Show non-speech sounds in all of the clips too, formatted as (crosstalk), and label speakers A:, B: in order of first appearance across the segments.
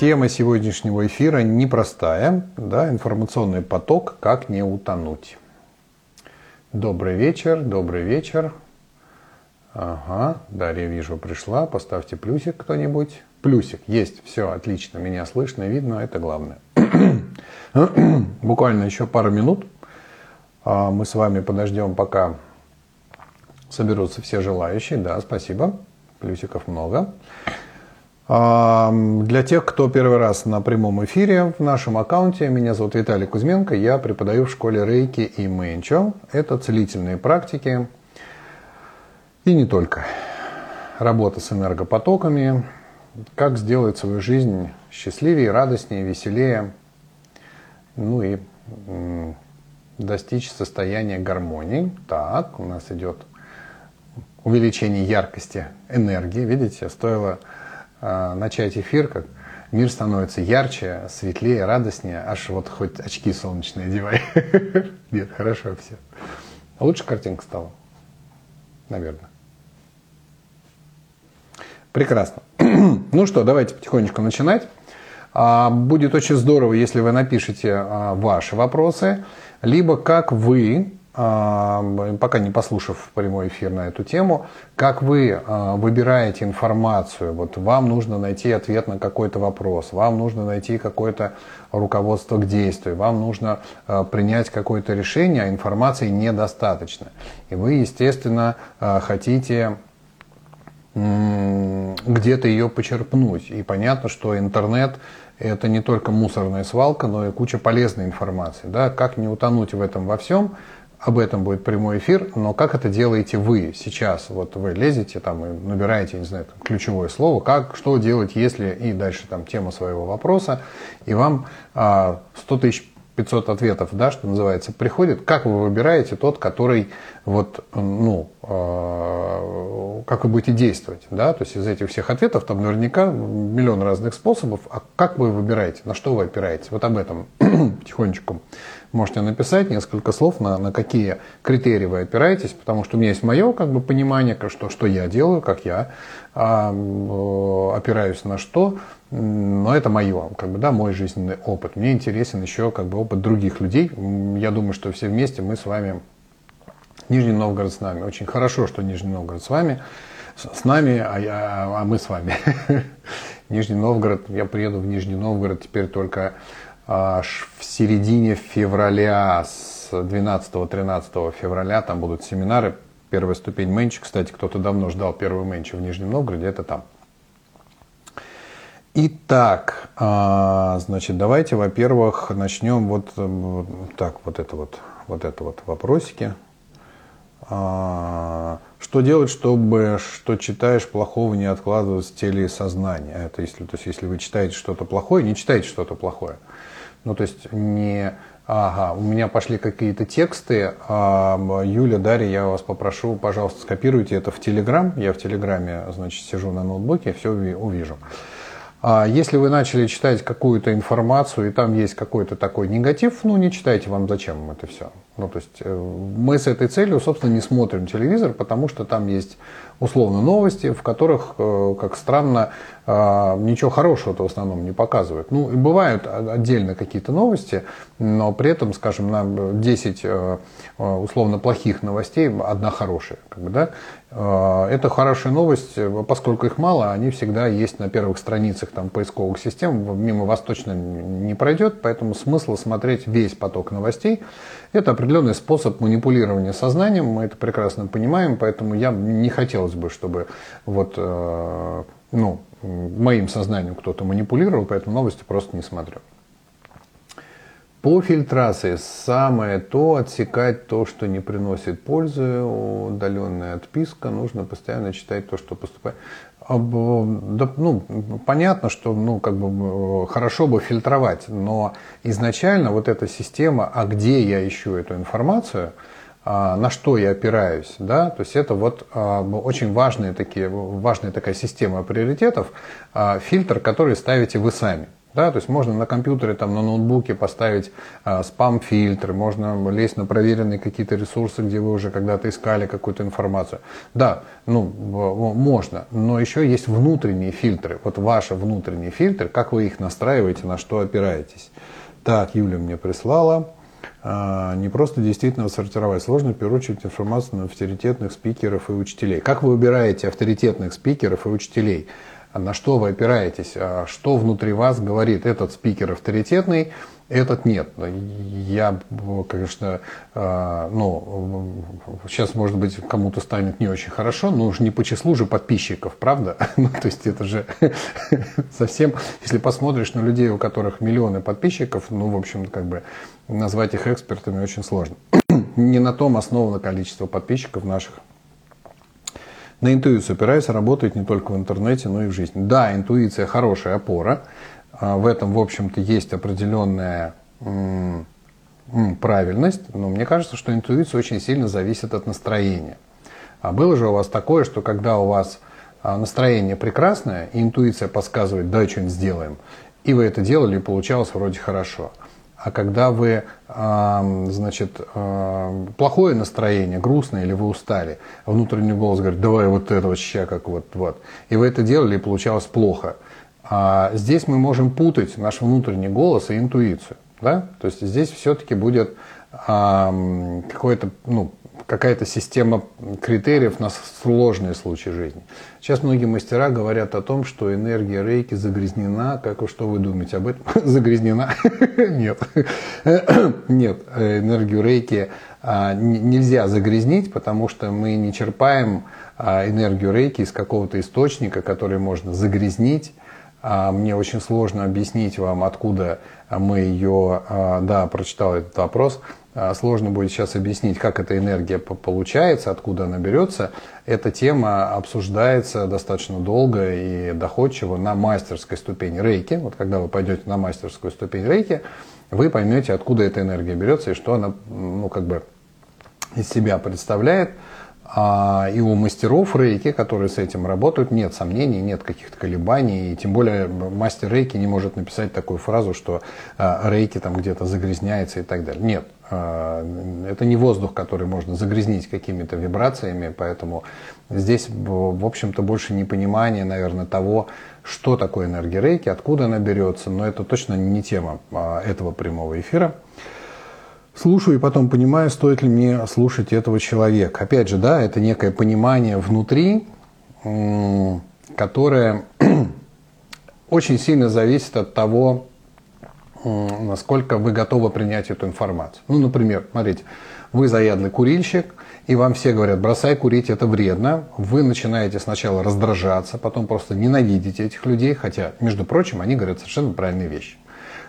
A: Тема сегодняшнего эфира непростая, да, информационный поток, как не утонуть. Добрый вечер, добрый вечер. Ага, Дарья, вижу, пришла. Поставьте плюсик кто-нибудь. Плюсик, есть, все, отлично, меня слышно, видно, это главное. (coughs) Буквально еще пару минут. А, мы с вами подождем, пока соберутся все желающие. Да, спасибо. Плюсиков много. Для тех, кто первый раз на прямом эфире в нашем аккаунте, меня зовут Виталий Кузьменко, я преподаю в школе Рейки и Мэнчо. Это целительные практики и не только. Работа с энергопотоками, как сделать свою жизнь счастливее, радостнее, веселее, ну и достичь состояния гармонии. Так, у нас идет увеличение яркости энергии. Видите, стоило начать эфир, как мир становится ярче, светлее, радостнее, аж вот хоть очки солнечные одевай. (laughs) Нет, хорошо все. Лучше картинка стала? Наверное. Прекрасно. (clears throat) ну что, давайте потихонечку начинать. А, будет очень здорово, если вы напишите а, ваши вопросы, либо как вы пока не послушав прямой эфир на эту тему, как вы а, выбираете информацию. Вот вам нужно найти ответ на какой-то вопрос, вам нужно найти какое-то руководство к действию, вам нужно а, принять какое-то решение, а информации недостаточно. И вы, естественно, а, хотите где-то ее почерпнуть. И понятно, что интернет это не только мусорная свалка, но и куча полезной информации. Да? Как не утонуть в этом во всем – об этом будет прямой эфир, но как это делаете вы сейчас? Вот вы лезете там и набираете, не знаю, там, ключевое слово, как, что делать, если, и дальше там тема своего вопроса, и вам а, 100 тысяч 500 ответов, да, что называется, приходит, как вы выбираете тот, который вот, ну, э, как вы будете действовать, да, то есть из этих всех ответов там наверняка миллион разных способов, а как вы выбираете, на что вы опираетесь, вот об этом (clears throat) потихонечку можете написать несколько слов, на, на какие критерии вы опираетесь, потому что у меня есть мое как бы, понимание, что, что я делаю, как я а, опираюсь на что, но это мое, как бы, да, мой жизненный опыт. Мне интересен еще как бы, опыт других людей. Я думаю, что все вместе мы с вами, Нижний Новгород с нами. Очень хорошо, что Нижний Новгород с вами, с нами, а, я, а мы с вами. (laughs) Нижний Новгород, я приеду в Нижний Новгород теперь только аж в середине февраля, с 12-13 февраля, там будут семинары, первая ступень менчи. Кстати, кто-то давно ждал первую менчи в Нижнем Новгороде, это там. Итак, а, значит, давайте, во-первых, начнем вот так, вот это вот, вот это вот вопросики. А, что делать, чтобы что читаешь плохого не откладывать в теле и сознание? Это если, то есть, если вы читаете что-то плохое, не читайте что-то плохое. Ну, то есть не Ага, у меня пошли какие-то тексты. А, Юля, Дарья, я вас попрошу, пожалуйста, скопируйте это в Телеграм. Я в Телеграме, значит, сижу на ноутбуке, все увижу. А если вы начали читать какую-то информацию, и там есть какой-то такой негатив, ну не читайте, вам зачем это все. Ну, то есть э, мы с этой целью, собственно, не смотрим телевизор, потому что там есть условно новости, в которых, э, как странно, э, ничего хорошего-то в основном не показывают. Ну, и бывают отдельно какие-то новости, но при этом, скажем, на 10 э, условно плохих новостей одна хорошая. Как бы, да? Это хорошая новость, поскольку их мало, они всегда есть на первых страницах там, поисковых систем, мимо вас точно не пройдет, поэтому смысл смотреть весь поток новостей. Это определенный способ манипулирования сознанием, мы это прекрасно понимаем, поэтому я не хотелось бы, чтобы вот, э, ну, моим сознанием кто-то манипулировал, поэтому новости просто не смотрю. По фильтрации самое то отсекать то, что не приносит пользы, удаленная отписка, нужно постоянно читать то, что поступает. Да, ну, понятно, что ну, как бы, хорошо бы фильтровать, но изначально вот эта система, а где я ищу эту информацию, а, на что я опираюсь, да, то есть это вот а, очень важные такие, важная такая система приоритетов, а, фильтр, который ставите вы сами. Да, то есть можно на компьютере, там, на ноутбуке поставить э, спам-фильтры, можно лезть на проверенные какие-то ресурсы, где вы уже когда-то искали какую-то информацию. Да, ну, можно, но еще есть внутренние фильтры. Вот ваши внутренние фильтры, как вы их настраиваете, на что опираетесь. Так, Юля мне прислала. А, не просто действительно сортировать. Сложно, очередь, информацию на авторитетных спикеров и учителей. Как вы выбираете авторитетных спикеров и учителей? На что вы опираетесь? А что внутри вас говорит этот спикер авторитетный, этот нет. Я, конечно, а, ну, сейчас, может быть, кому-то станет не очень хорошо, но уж не по числу же подписчиков, правда? (laughs) Ну, то есть это же (laughs) совсем, если посмотришь на людей, у которых миллионы подписчиков, ну, в общем, как бы назвать их экспертами очень сложно. (clears throat) не на том основано количество подписчиков наших. На интуицию опираясь, работает не только в интернете, но и в жизни. Да, интуиция хорошая опора, а, в этом, в общем-то, есть определенная правильность, но мне кажется, что интуиция очень сильно зависит от настроения. А было же у вас такое, что когда у вас а, настроение прекрасное, и интуиция подсказывает, да, что-нибудь сделаем, и вы это делали, и получалось вроде хорошо. А когда вы, значит, плохое настроение, грустное, или вы устали, внутренний голос говорит, давай вот это вот ща как вот, вот. И вы это делали, и получалось плохо – а здесь мы можем путать наш внутренний голос и интуицию. Да? То есть здесь все-таки будет а, какое-то, ну, какая-то система критериев на сложные случаи жизни. Сейчас многие мастера говорят о том, что энергия рейки загрязнена. Как вы что вы думаете об этом? (laughs) загрязнена? (laughs) Нет. (clears throat) Нет, энергию рейки а, нельзя загрязнить, потому что мы не черпаем а, энергию рейки из какого-то источника, который можно загрязнить а, мне очень сложно объяснить вам, откуда мы ее, да, прочитал этот вопрос, сложно будет сейчас объяснить, как эта энергия получается, откуда она берется. Эта тема обсуждается достаточно долго и доходчиво на мастерской ступени рейки. Вот когда вы пойдете на мастерскую ступень рейки, вы поймете, откуда эта энергия берется и что она, ну, как бы из себя представляет. А, и у мастеров рейки, которые с этим работают, нет сомнений, нет каких-то колебаний. И тем более мастер рейки не может написать такую фразу, что а, рейки там где-то загрязняется и так далее. Нет, а, это не воздух, который можно загрязнить какими-то вибрациями, поэтому здесь, в общем-то, больше непонимание, наверное, того, что такое энергия рейки, откуда она берется, но это точно не тема этого прямого эфира слушаю и потом понимаю, стоит ли мне слушать этого человека. Опять же, да, это некое понимание внутри, которое (clears throat) очень сильно зависит от того, насколько вы готовы принять эту информацию. Ну, например, смотрите, вы заядлый курильщик, и вам все говорят, бросай курить, это вредно. Вы начинаете сначала раздражаться, потом просто ненавидите этих людей, хотя, между прочим, они говорят совершенно правильные вещи.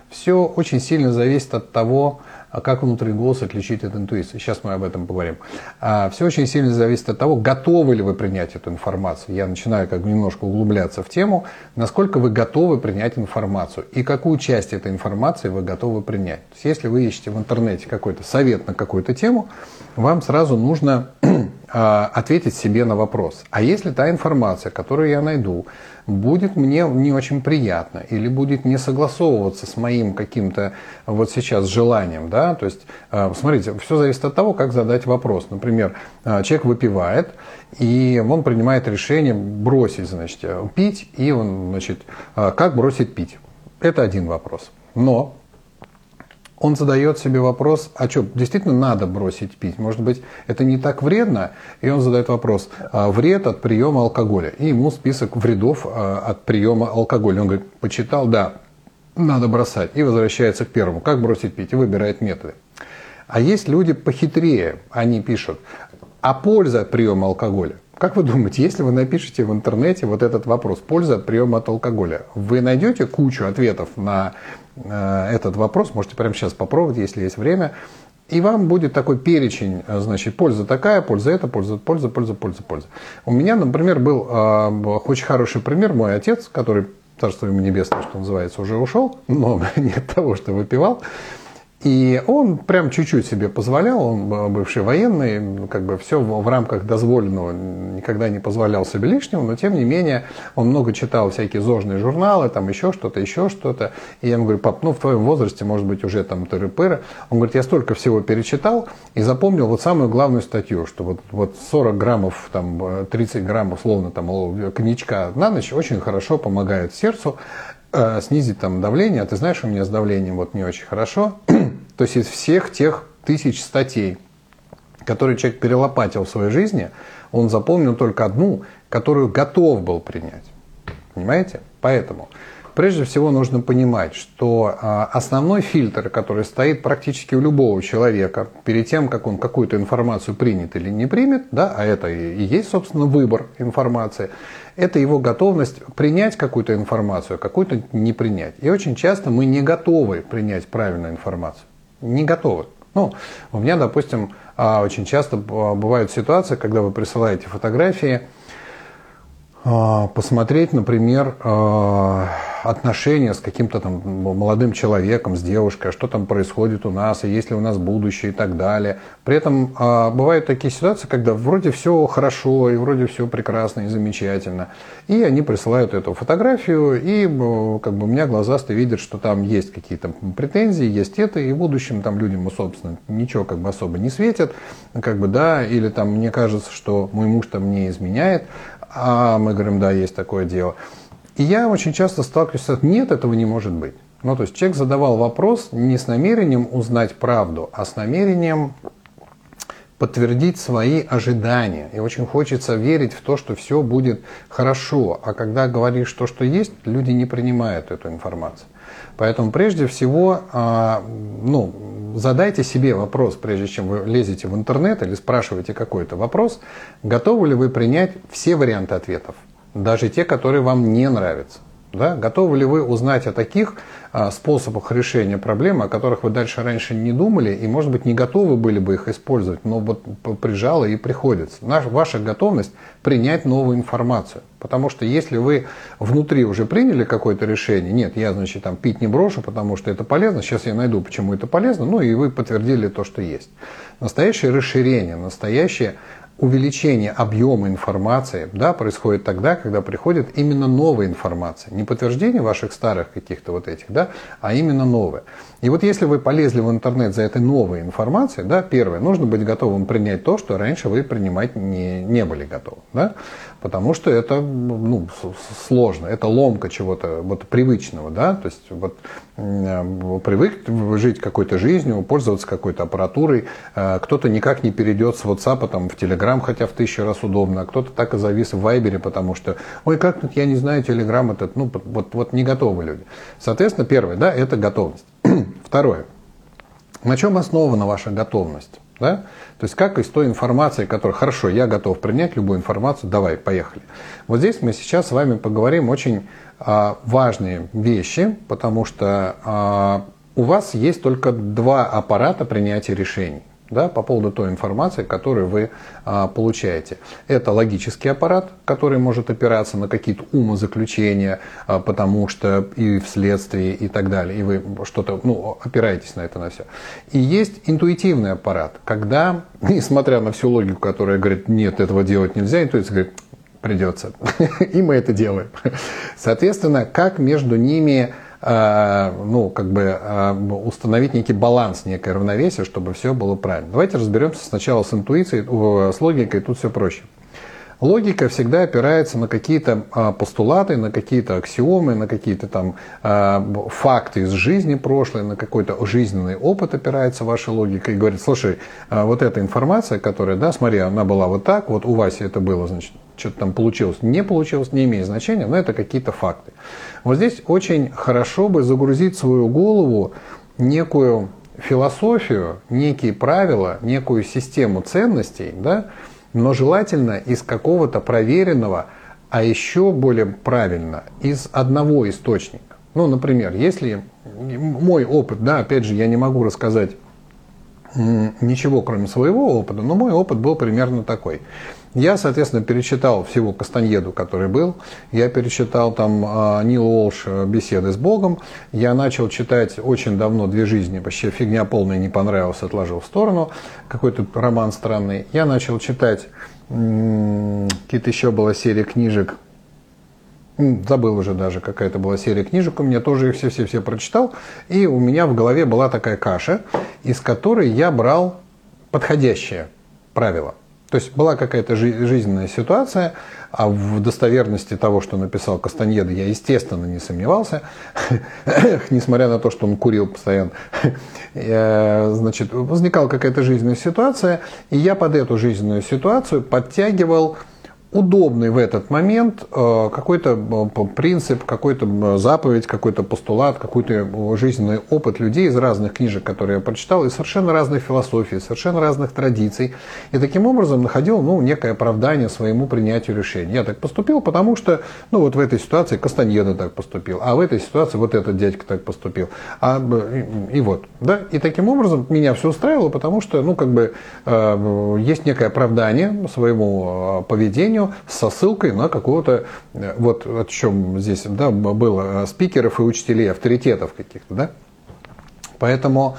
A: Все очень сильно зависит от того, а как внутренний голос отличить от интуиции. Сейчас мы об этом поговорим. А, Все очень сильно зависит от того, готовы ли вы принять эту информацию. Я начинаю как бы немножко углубляться в тему, насколько вы готовы принять информацию и какую часть этой информации вы готовы принять. То есть, если вы ищете в интернете какой-то совет на какую-то тему, вам сразу нужно ответить себе на вопрос. А если та информация, которую я найду, будет мне не очень приятно или будет не согласовываться с моим каким-то вот сейчас желанием, да, то есть, а, смотрите, все зависит от того, как задать вопрос. Например, а, человек выпивает, и он принимает решение бросить, значит, пить, и он, значит, как бросить пить? Это один вопрос. Но он задает себе вопрос, а что, действительно надо бросить пить? Может быть, это не так вредно? И он задает вопрос, а, вред от приема алкоголя. И ему список вредов а, от приема алкоголя. Он говорит, почитал, да, надо бросать. И возвращается к первому, как бросить пить, и выбирает методы. А есть люди похитрее, они пишут, а польза от приема алкоголя? Как вы думаете, если вы напишете в интернете вот этот вопрос, польза от приема от алкоголя, вы найдете кучу ответов на этот вопрос, можете прямо сейчас попробовать, если есть время, и вам будет такой перечень, э, значит, польза такая, польза это, польза, польза, польза, польза, польза. У меня, например, был э, очень хороший пример, мой отец, который, царство ему небесное, что называется, уже ушел, но (laughs) не от того, что выпивал. И он прям чуть-чуть себе позволял, он бывший военный, как бы все в, рамках дозволенного, никогда не позволял себе лишнего, но тем не менее он много читал всякие зожные журналы, там еще что-то, еще что-то. И я ему говорю, пап, ну в твоем возрасте, может быть, уже там тыры-пыры. Он говорит, я столько всего перечитал и запомнил вот самую главную статью, что вот, вот 40 граммов, там 30 граммов, условно, там коньячка на ночь очень хорошо помогает сердцу э, снизить там давление, а ты знаешь, у меня с давлением вот не очень хорошо. (clears throat) То есть из всех тех тысяч статей, которые человек перелопатил в своей жизни, он запомнил только одну, которую готов был принять. Понимаете? Поэтому прежде всего нужно понимать, что а, основной фильтр, который стоит практически у любого человека перед тем, как он какую-то информацию примет или не примет, да, а это и есть, собственно, выбор информации, это его готовность принять какую-то информацию, а какую-то не принять. И очень часто мы не готовы принять правильную информацию. Не готовы. Ну, у меня, допустим, а, очень часто бывают ситуации, когда вы присылаете фотографии, посмотреть, например, отношения с каким-то там молодым человеком, с девушкой, а что там происходит у нас, и есть ли у нас будущее и так далее. При этом бывают такие ситуации, когда вроде все хорошо, и вроде все прекрасно и замечательно, и они присылают эту фотографию, и как бы у меня глазастые видят, что там есть какие-то претензии, есть это, и в будущем там людям, собственно, ничего как бы особо не светит, как бы, да, или там мне кажется, что мой муж там не изменяет, а мы говорим, да, есть такое дело. И я очень часто сталкиваюсь с нет, этого не может быть. Ну, то есть человек задавал вопрос не с намерением узнать правду, а с намерением подтвердить свои ожидания. И очень хочется верить в то, что все будет хорошо. А когда говоришь то, что есть, люди не принимают эту информацию. Поэтому прежде всего, а, ну, задайте себе вопрос, прежде чем вы лезете в интернет или спрашиваете какой-то вопрос, готовы ли вы принять все варианты ответов, даже те, которые вам не нравятся. Да? Готовы ли вы узнать о таких а, способах решения проблемы, о которых вы дальше раньше не думали и, может быть, не готовы были бы их использовать, но вот прижало и приходится. Наша, ваша готовность принять новую информацию. Потому что если вы внутри уже приняли какое-то решение, нет, я, значит, там пить не брошу, потому что это полезно, сейчас я найду, почему это полезно, ну и вы подтвердили то, что есть. Настоящее расширение, настоящее увеличение объема информации да, происходит тогда, когда приходит именно новая информация. Не подтверждение ваших старых каких-то вот этих, да, а именно новая. И вот если вы полезли в интернет за этой новой информацией, да, первое, нужно быть готовым принять то, что раньше вы принимать не, не были готовы. Да? Потому что это ну, сложно, это ломка чего-то вот, привычного. Да? То есть вот, э, привык жить какой-то жизнью, пользоваться какой-то аппаратурой. Э, кто-то никак не перейдет с WhatsApp там, в Telegram, хотя в тысячу раз удобно, а кто-то так и завис в Viber, потому что, ой, как тут я не знаю, Telegram этот, ну, вот, вот не готовы люди. Соответственно, первое, да, это готовность. (clears throat) Второе. На чем основана ваша готовность? Да? То есть как из той информации, которая, хорошо, я готов принять любую информацию, давай, поехали. Вот здесь мы сейчас с вами поговорим очень а, важные вещи, потому что а, у вас есть только два аппарата принятия решений да, по поводу той информации, которую вы а, получаете. Это логический аппарат, который может опираться на какие-то умозаключения, а, потому что и вследствие и так далее, и вы что-то, ну, опираетесь на это на все. И есть интуитивный аппарат, когда, (laughs) несмотря на всю логику, которая говорит, нет, этого делать нельзя, интуиция говорит, придется. (laughs) И мы это делаем. Соответственно, как между ними ну, как бы э, установить некий баланс, некое равновесие, чтобы все было правильно. Давайте разберемся сначала с интуицией, с логикой, тут все проще. Логика всегда опирается на какие-то а, постулаты, на какие-то аксиомы, на какие-то там а, факты из жизни прошлой, на какой-то жизненный опыт опирается ваша логика и говорит, слушай, а, вот эта информация, которая, да, смотри, она была вот так, вот у Васи это было, значит, что-то там получилось, не получилось, не имеет значения, но это какие-то факты. Вот здесь очень хорошо бы загрузить свою голову некую философию, некие правила, некую систему ценностей, да, но желательно из какого-то проверенного, а еще более правильно, из одного источника. Ну, например, если мой опыт, да, опять же, я не могу рассказать ничего, кроме своего опыта, но мой опыт был примерно такой. Я, соответственно, перечитал всего Кастаньеду, который был. Я перечитал там а, Нил Уолш «Беседы с Богом». Я начал читать очень давно «Две жизни». Вообще фигня полная, не понравилась, отложил в сторону. Какой-то роман странный. Я начал читать какие-то еще была серия книжек забыл уже даже, какая-то была серия книжек у меня, тоже их все-все-все прочитал, и у меня в голове была такая каша, из которой я брал подходящее правило. То есть была какая-то жизненная ситуация, а в достоверности того, что написал Кастаньеда, я, естественно, не сомневался, (laughs) несмотря на то, что он курил постоянно. Значит, возникала какая-то жизненная ситуация, и я под эту жизненную ситуацию подтягивал удобный в этот момент э, какой-то э, принцип, какой-то заповедь, какой-то постулат, какой-то жизненный опыт людей из разных книжек, которые я прочитал, из совершенно разных философий, совершенно разных традиций. И таким образом находил ну, некое оправдание своему принятию решения. Я так поступил, потому что ну, вот в этой ситуации Кастаньеда так поступил, а в этой ситуации вот этот дядька так поступил. А, и, и вот. Да? И таким образом меня все устраивало, потому что ну, как бы, э, есть некое оправдание своему поведению, образованию со ссылкой на какого-то, э, вот о чем здесь да, было, спикеров и учителей, авторитетов каких-то. Да? Поэтому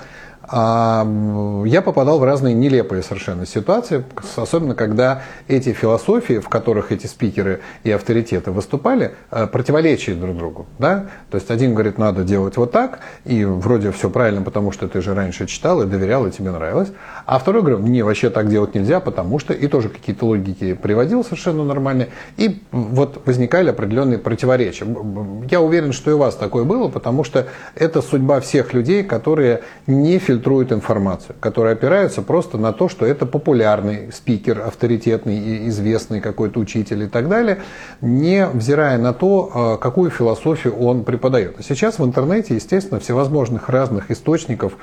A: я попадал в разные нелепые совершенно ситуации, особенно когда эти философии, в которых эти спикеры и авторитеты выступали, э, противоречили друг другу. Да? То есть один говорит, надо делать вот так, и вроде все правильно, потому что ты же раньше читал и доверял, и тебе нравилось. А второй говорит, не, вообще так делать нельзя, потому что, и тоже какие-то логики приводил совершенно нормальные, и вот возникали определенные противоречия. Я уверен, что и у вас такое было, потому что это судьба всех людей, которые не фильтруют фильтруют информацию, которая опирается просто на то, что это популярный спикер, авторитетный, известный какой-то учитель и так далее, не взирая на то, а, какую философию он преподает. Сейчас в интернете, естественно, всевозможных разных источников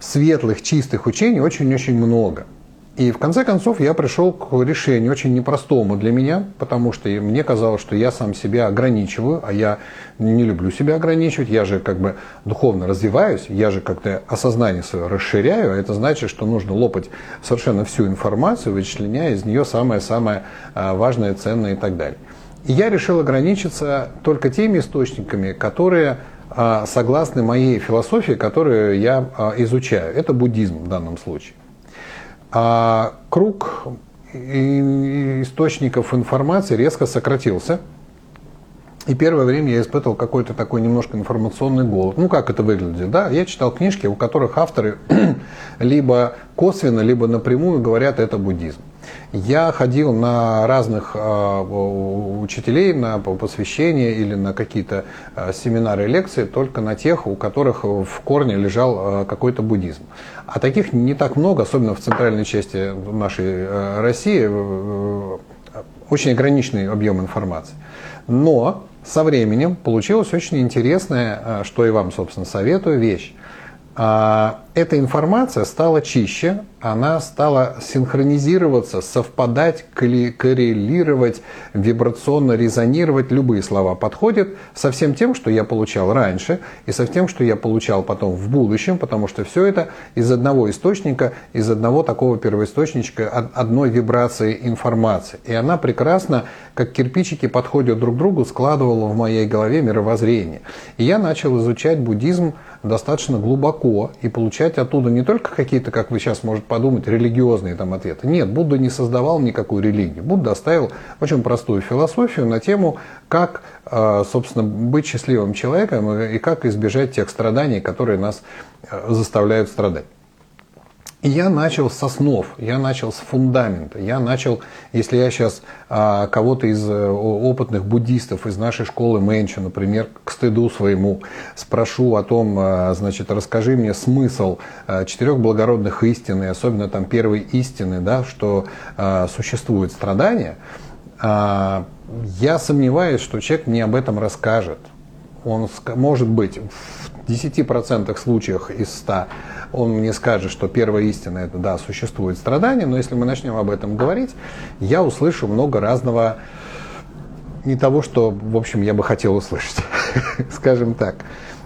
A: светлых, чистых учений очень-очень много – и в конце концов я пришел к решению очень непростому для меня, потому что мне казалось, что я сам себя ограничиваю, а я не люблю себя ограничивать, я же как бы духовно развиваюсь, я же как-то осознание свое расширяю, а это значит, что нужно лопать совершенно всю информацию, вычленяя из нее самое-самое а, важное, ценное и так далее. И я решил ограничиться только теми источниками, которые а, согласны моей философии, которую я а, изучаю. Это буддизм в данном случае. А круг источников информации резко сократился. И первое время я испытывал какой-то такой немножко информационный голод. Ну, как это выглядит, да? Я читал книжки, у которых авторы (clears throat) либо косвенно, либо напрямую говорят, это буддизм. Я ходил на разных э, учителей, на посвящения или на какие-то э, семинары лекции только на тех, у которых в корне лежал э, какой-то буддизм. А таких не так много, особенно в центральной части нашей э, России, э, очень ограниченный объем информации. Но со временем получилась очень интересная, э, что и вам, собственно, советую, вещь. А, эта информация стала чище, она стала синхронизироваться, совпадать, коррелировать, вибрационно резонировать. Любые слова подходят со всем тем, что я получал раньше, и со всем, что я получал потом в будущем, потому что все это из одного источника, из одного такого первоисточника, одной вибрации информации. И она прекрасно, как кирпичики подходят друг к другу, складывала в моей голове мировоззрение. И я начал изучать буддизм достаточно глубоко и получать оттуда не только какие-то, как вы сейчас можете подумать, религиозные там ответы. Нет, Будда не создавал никакую религию. Будда оставил очень простую философию на тему, как, э, собственно, быть счастливым человеком и как избежать тех страданий, которые нас э, заставляют страдать. И я начал с основ, я начал с фундамента, я начал, если я сейчас а, кого-то из а, опытных буддистов из нашей школы Мэнча, например, к стыду своему, спрошу о том, а, значит, расскажи мне смысл а, четырех благородных истин, и особенно там первой истины, да, что а, существует страдание, а, я сомневаюсь, что человек мне об этом расскажет. Он, может быть, в 10% случаях из 100 он мне скажет, что первая истина это да, существует страдание, но если мы начнем об этом говорить, я услышу много разного не того, что, в общем, я бы хотел услышать, (laughs) скажем так.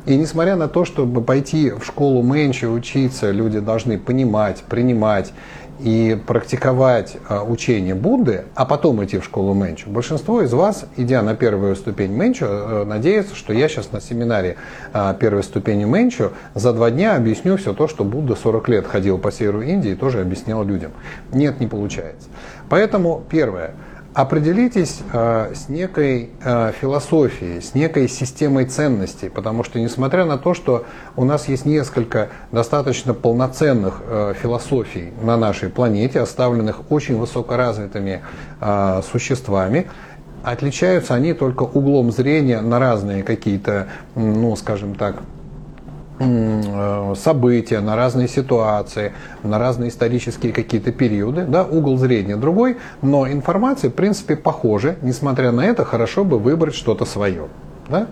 A: И несмотря на то, чтобы пойти в школу меньше учиться, люди должны понимать, принимать и практиковать а, учение Будды, а потом идти в школу Менчу, большинство из вас, идя на первую ступень Менчу, э, надеется, что я сейчас на семинаре а, первой ступени Менчу за два дня объясню все то, что Будда 40 лет ходил по северу Индии и тоже объяснял людям. Нет, не получается. Поэтому первое – Определитесь э, с некой э, философией, с некой системой ценностей, потому что несмотря на то, что у нас есть несколько достаточно полноценных э, философий на нашей планете, оставленных очень высокоразвитыми э, существами, отличаются они только углом зрения на разные какие-то, ну, скажем так, события, на разные ситуации, на разные исторические какие-то периоды, да, угол зрения другой, но информация, в принципе, похожа, несмотря на это, хорошо бы выбрать что-то свое. Да?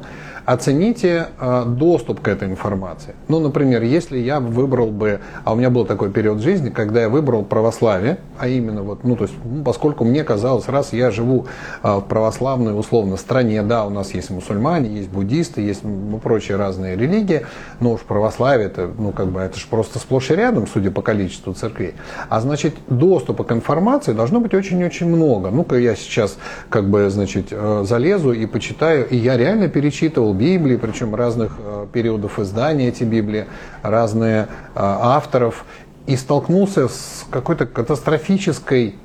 A: Оцените э, доступ к этой информации. Ну, например, если я выбрал бы, а у меня был такой период жизни, когда я выбрал православие, а именно вот, ну, то есть, ну, поскольку мне казалось, раз я живу э, в православной, условно, стране, да, у нас есть мусульмане, есть буддисты, есть ну, прочие разные религии, но уж православие, это, ну, как бы, это же просто сплошь и рядом, судя по количеству церквей. А значит, доступа к информации должно быть очень-очень много. Ну-ка я сейчас, как бы, значит, э, залезу и почитаю, и я реально перечитывал Библии, причем разных э, периодов издания эти Библии, разные э, авторов, и столкнулся с какой-то катастрофической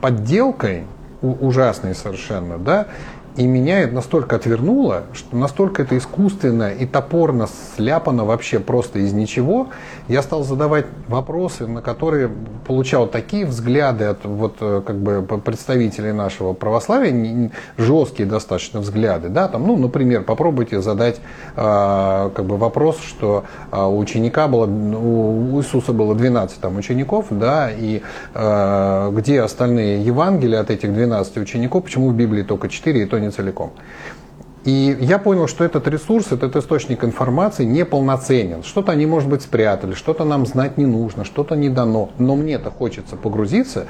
A: подделкой, ужасной совершенно, да, и меня это настолько отвернуло, что настолько это искусственно и топорно сляпано вообще просто из ничего, я стал задавать вопросы, на которые получал такие взгляды от вот, э, как бы, представителей нашего православия, жесткие достаточно взгляды. Да? Там, ну, например, попробуйте задать э, как бы, вопрос, что э, у ученика было, у Иисуса было 12 там, учеников, да, и э, где остальные Евангелия от этих 12 учеников, почему в Библии только 4, и то не не целиком. И я понял, что этот ресурс, этот источник информации неполноценен. Что-то они, может быть, спрятали, что-то нам знать не нужно, что-то не дано. Но мне-то хочется погрузиться,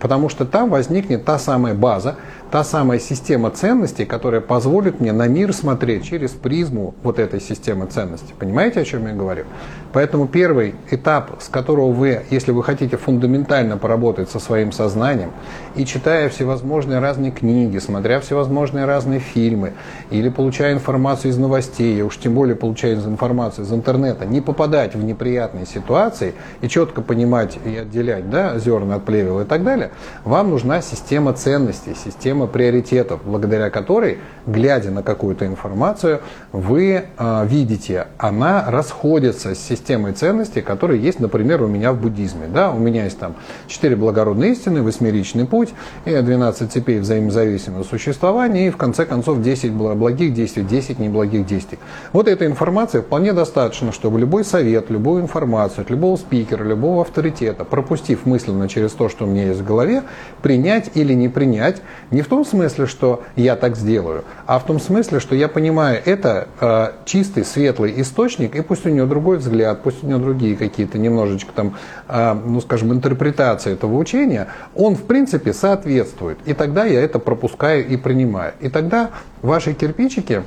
A: потому что там возникнет та самая база, та самая система ценностей, которая позволит мне на мир смотреть через призму вот этой системы ценностей. Понимаете, о чем я говорю? Поэтому первый этап, с которого вы, если вы хотите фундаментально поработать со своим сознанием, и читая всевозможные разные книги, смотря всевозможные разные фильмы, или получая информацию из новостей, и уж тем более получая информацию из интернета, не попадать в неприятные ситуации и четко понимать и отделять да, зерна от плевел и так далее, вам нужна система ценностей, система система приоритетов, благодаря которой, глядя на какую-то информацию, вы э, видите, она расходится с системой ценностей, которые есть, например, у меня в буддизме. Да? У меня есть там четыре благородные истины, восьмеричный путь, и 12 цепей взаимозависимого существования, и в конце концов 10 благих действий, 10 неблагих действий. Вот эта информация вполне достаточно, чтобы любой совет, любую информацию от любого спикера, любого авторитета, пропустив мысленно через то, что у меня есть в голове, принять или не принять, не в том смысле, что я так сделаю, а в том смысле, что я понимаю, это э, чистый, светлый источник, и пусть у него другой взгляд, пусть у него другие какие-то немножечко там, э, ну скажем, интерпретации этого учения, он в принципе соответствует. И тогда я это пропускаю и принимаю. И тогда ваши кирпичики,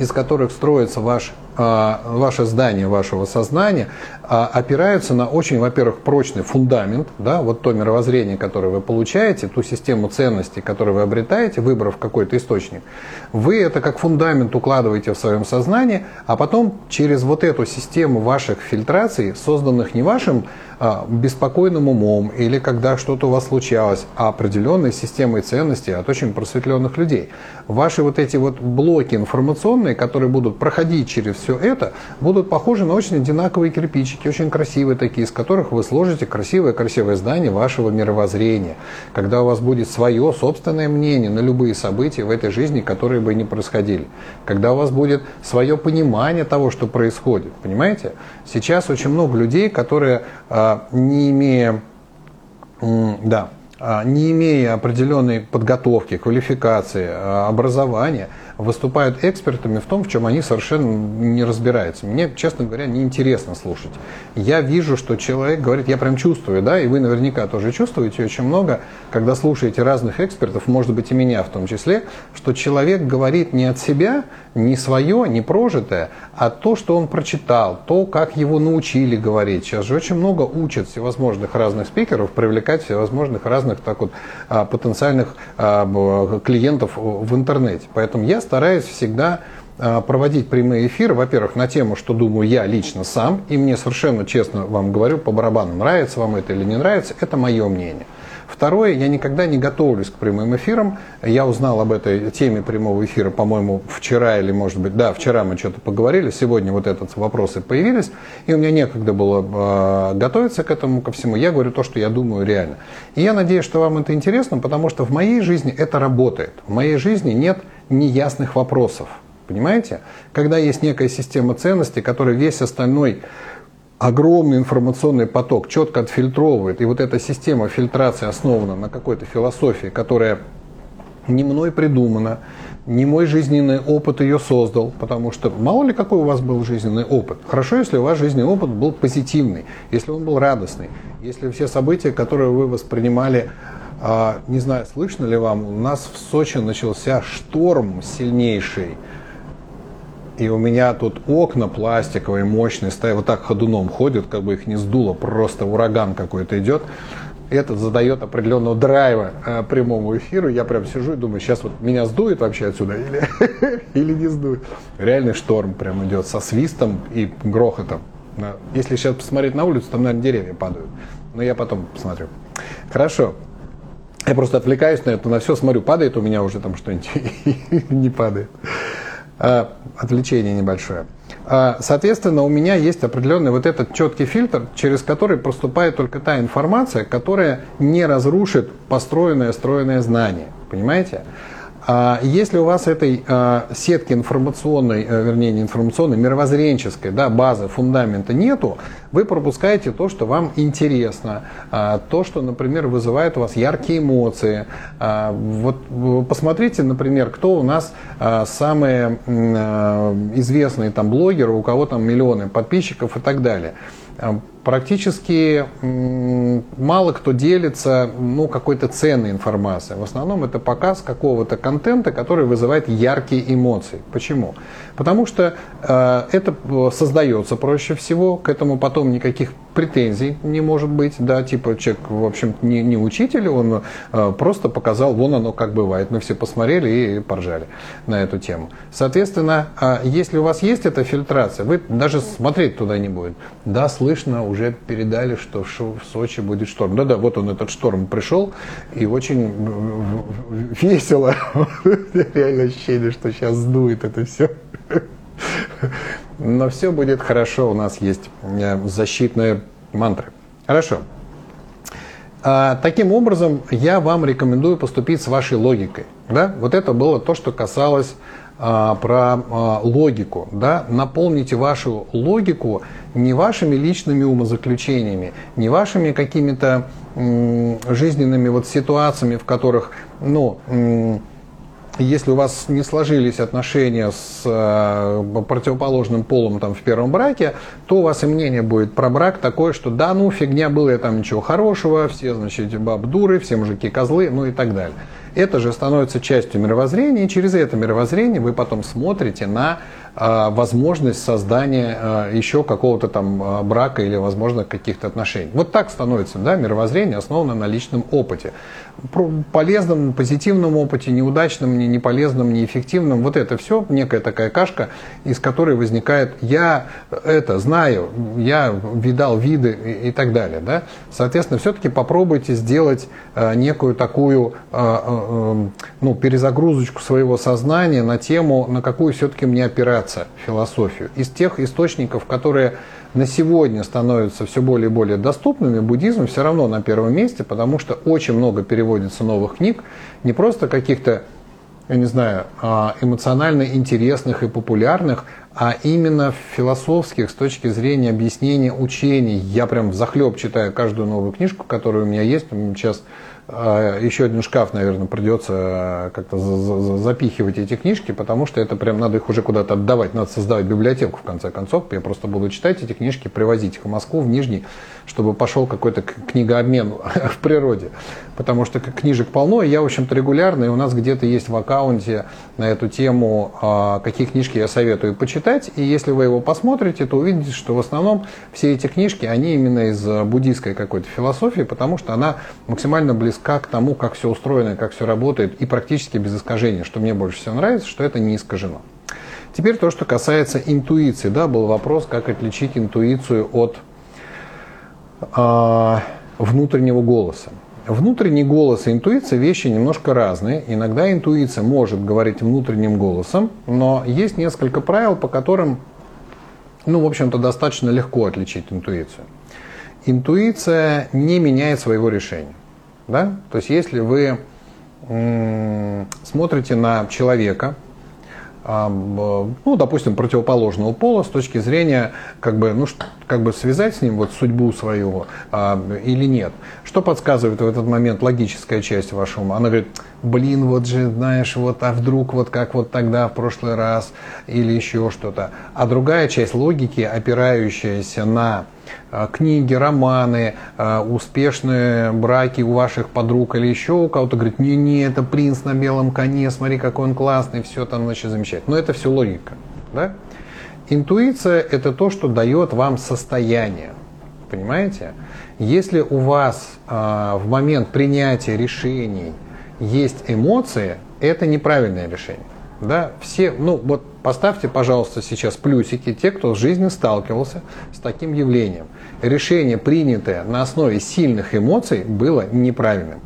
A: из которых строится ваш ваше здание вашего сознания а, опираются на очень, во-первых, прочный фундамент, да, вот то мировоззрение, которое вы получаете, ту систему ценностей, которую вы обретаете, выбрав какой-то источник. Вы это как фундамент укладываете в своем сознании, а потом через вот эту систему ваших фильтраций, созданных не вашим а, беспокойным умом или когда что-то у вас случалось, а определенной системой ценностей от очень просветленных людей. Ваши вот эти вот блоки информационные, которые будут проходить через все это, будут похожи на очень одинаковые кирпичики, очень красивые такие, из которых вы сложите красивое-красивое здание вашего мировоззрения. Когда у вас будет свое собственное мнение на любые события в этой жизни, которые бы не происходили. Когда у вас будет свое понимание того, что происходит. Понимаете? Сейчас очень много людей, которые а, не имея, да, а, не имея определенной подготовки, квалификации, а, образования, выступают экспертами в том, в чем они совершенно не разбираются. Мне, честно говоря, неинтересно слушать. Я вижу, что человек говорит, я прям чувствую, да, и вы наверняка тоже чувствуете очень много, когда слушаете разных экспертов, может быть и меня в том числе, что человек говорит не от себя, не свое, не прожитое, а то, что он прочитал, то, как его научили говорить. Сейчас же очень много учат всевозможных разных спикеров привлекать всевозможных разных так вот, а, потенциальных а, клиентов в интернете. Поэтому я стараюсь всегда а, проводить прямые эфиры, во-первых, на тему, что думаю я лично сам, и мне совершенно честно вам говорю по барабану, нравится вам это или не нравится, это мое мнение. Второе, я никогда не готовлюсь к прямым эфирам. Я узнал об этой теме прямого эфира, по-моему, вчера или, может быть, да, вчера мы что-то поговорили, сегодня вот этот вопросы появились, и у меня некогда было э, готовиться к этому, ко всему. Я говорю то, что я думаю реально. И я надеюсь, что вам это интересно, потому что в моей жизни это работает. В моей жизни нет неясных вопросов. Понимаете? Когда есть некая система ценностей, которая весь остальной огромный информационный поток четко отфильтровывает, и вот эта система фильтрации основана на какой-то философии, которая не мной придумана, не мой жизненный опыт ее создал, потому что мало ли какой у вас был жизненный опыт. Хорошо, если у вас жизненный опыт был позитивный, если он был радостный, если все события, которые вы воспринимали, а, не знаю, слышно ли вам, у нас в Сочи начался шторм сильнейший, и у меня тут окна пластиковые, мощные, стоят, вот так ходуном ходят, как бы их не сдуло, просто ураган какой-то идет. Это задает определенного драйва э, прямому эфиру. Я прям сижу и думаю, сейчас вот меня сдует вообще отсюда или, (laughs) или не сдует. Реальный шторм прям идет со свистом и грохотом. Если сейчас посмотреть на улицу, там, наверное, деревья падают. Но я потом посмотрю. Хорошо. Я просто отвлекаюсь на это, на все смотрю, падает у меня уже там что-нибудь, (laughs) не падает. А, отвлечение небольшое. А, соответственно, у меня есть определенный вот этот четкий фильтр, через который проступает только та информация, которая не разрушит построенное, стройное знание. Понимаете? А если у вас этой а, сетки информационной, э, вернее не информационной, мировоззренческой да, базы, фундамента нету, вы пропускаете то, что вам интересно, а, то, что, например, вызывает у вас яркие эмоции. Вот посмотрите, например, кто у нас самые известные там блогеры, у кого там миллионы подписчиков и так далее практически мало кто делится ну, какой-то ценной информацией. В основном это показ какого-то контента, который вызывает яркие эмоции. Почему? Потому что э, это создается проще всего, к этому потом никаких претензий не может быть, да, типа человек, в общем, не, не учитель, он э, просто показал, вон оно как бывает. Мы все посмотрели и поржали на эту тему. Соответственно, э, если у вас есть эта фильтрация, вы даже смотреть туда не будет. Да, слышно, уже передали, что в Сочи будет шторм. Да-да, вот он этот шторм пришел, и очень весело. (laughs) Реально ощущение, что сейчас сдует это все. Но все будет хорошо, у нас есть защитные мантры. Хорошо. А, таким образом, я вам рекомендую поступить с вашей логикой. Да? Вот это было то, что касалось а, про а, логику. Да? Наполните вашу логику не вашими личными умозаключениями, не вашими какими-то жизненными вот ситуациями, в которых ну, если у вас не сложились отношения с э, противоположным полом там, в первом браке, то у вас и мнение будет про брак такое, что да, ну фигня было, там ничего хорошего, все, значит, баб дуры, все мужики козлы, ну и так далее. Это же становится частью мировоззрения, и через это мировоззрение вы потом смотрите на возможность создания а, еще какого-то там а, брака или, возможно, каких-то отношений. Вот так становится да, мировоззрение, основано на личном опыте. Полезном, позитивном опыте, неудачном, не неполезном, неэффективном. Вот это все некая такая кашка, из которой возникает «я это знаю», «я видал виды» и так далее. Да? Соответственно, все-таки попробуйте сделать некую такую ну, перезагрузочку своего сознания на тему, на какую все-таки мне опираться опираться философию. Из тех источников, которые на сегодня становятся все более и более доступными, буддизм все равно на первом месте, потому что очень много переводится новых книг, не просто каких-то, я не знаю, а, эмоционально интересных и популярных, а именно философских с точки зрения объяснения учений. Я прям захлеб читаю каждую новую книжку, которая у меня есть. Сейчас еще один шкаф, наверное, придется а, как-то запихивать эти книжки, потому что это прям надо их уже куда-то отдавать, надо создавать библиотеку в конце концов. Я просто буду читать эти книжки, привозить их в Москву, в Нижний, чтобы пошел какой-то книгообмен (laughs) в природе. Потому что книжек полно, и я, в общем-то, регулярно, и у нас где-то есть в аккаунте на эту тему, а, какие книжки я советую почитать. И если вы его посмотрите, то увидите, что в основном все эти книжки, они именно из буддийской какой-то философии, потому что она максимально близка близка к тому, как все устроено, как все работает, и практически без искажения, что мне больше всего нравится, что это не искажено. Теперь то, что касается интуиции. Да, был вопрос, как отличить интуицию от э, внутреннего голоса. Внутренний голос и интуиция вещи немножко разные. Иногда интуиция может говорить внутренним голосом, но есть несколько правил, по которым, ну, в общем-то, достаточно легко отличить интуицию. Интуиция не меняет своего решения. Да? То есть если вы смотрите на человека, ну, допустим, противоположного пола с точки зрения, как бы, ну, как бы связать с ним вот судьбу свою а, или нет. Что подсказывает в этот момент логическая часть вашего Она говорит, блин, вот же, знаешь, вот, а вдруг вот как вот тогда в прошлый раз или еще что-то. А другая часть логики, опирающаяся на а, книги, романы, а, успешные браки у ваших подруг или еще у кого-то, говорит, не-не, это принц на белом коне, смотри, какой он классный, все там, значит, замечательно. Но это все логика, да? Интуиция – это то, что дает вам состояние, понимаете? Если у вас э, в момент принятия решений есть эмоции, это неправильное решение. Да, все, ну вот поставьте, пожалуйста, сейчас плюсики, те, кто в жизни сталкивался с таким явлением. Решение, принятое на основе сильных эмоций, было неправильным.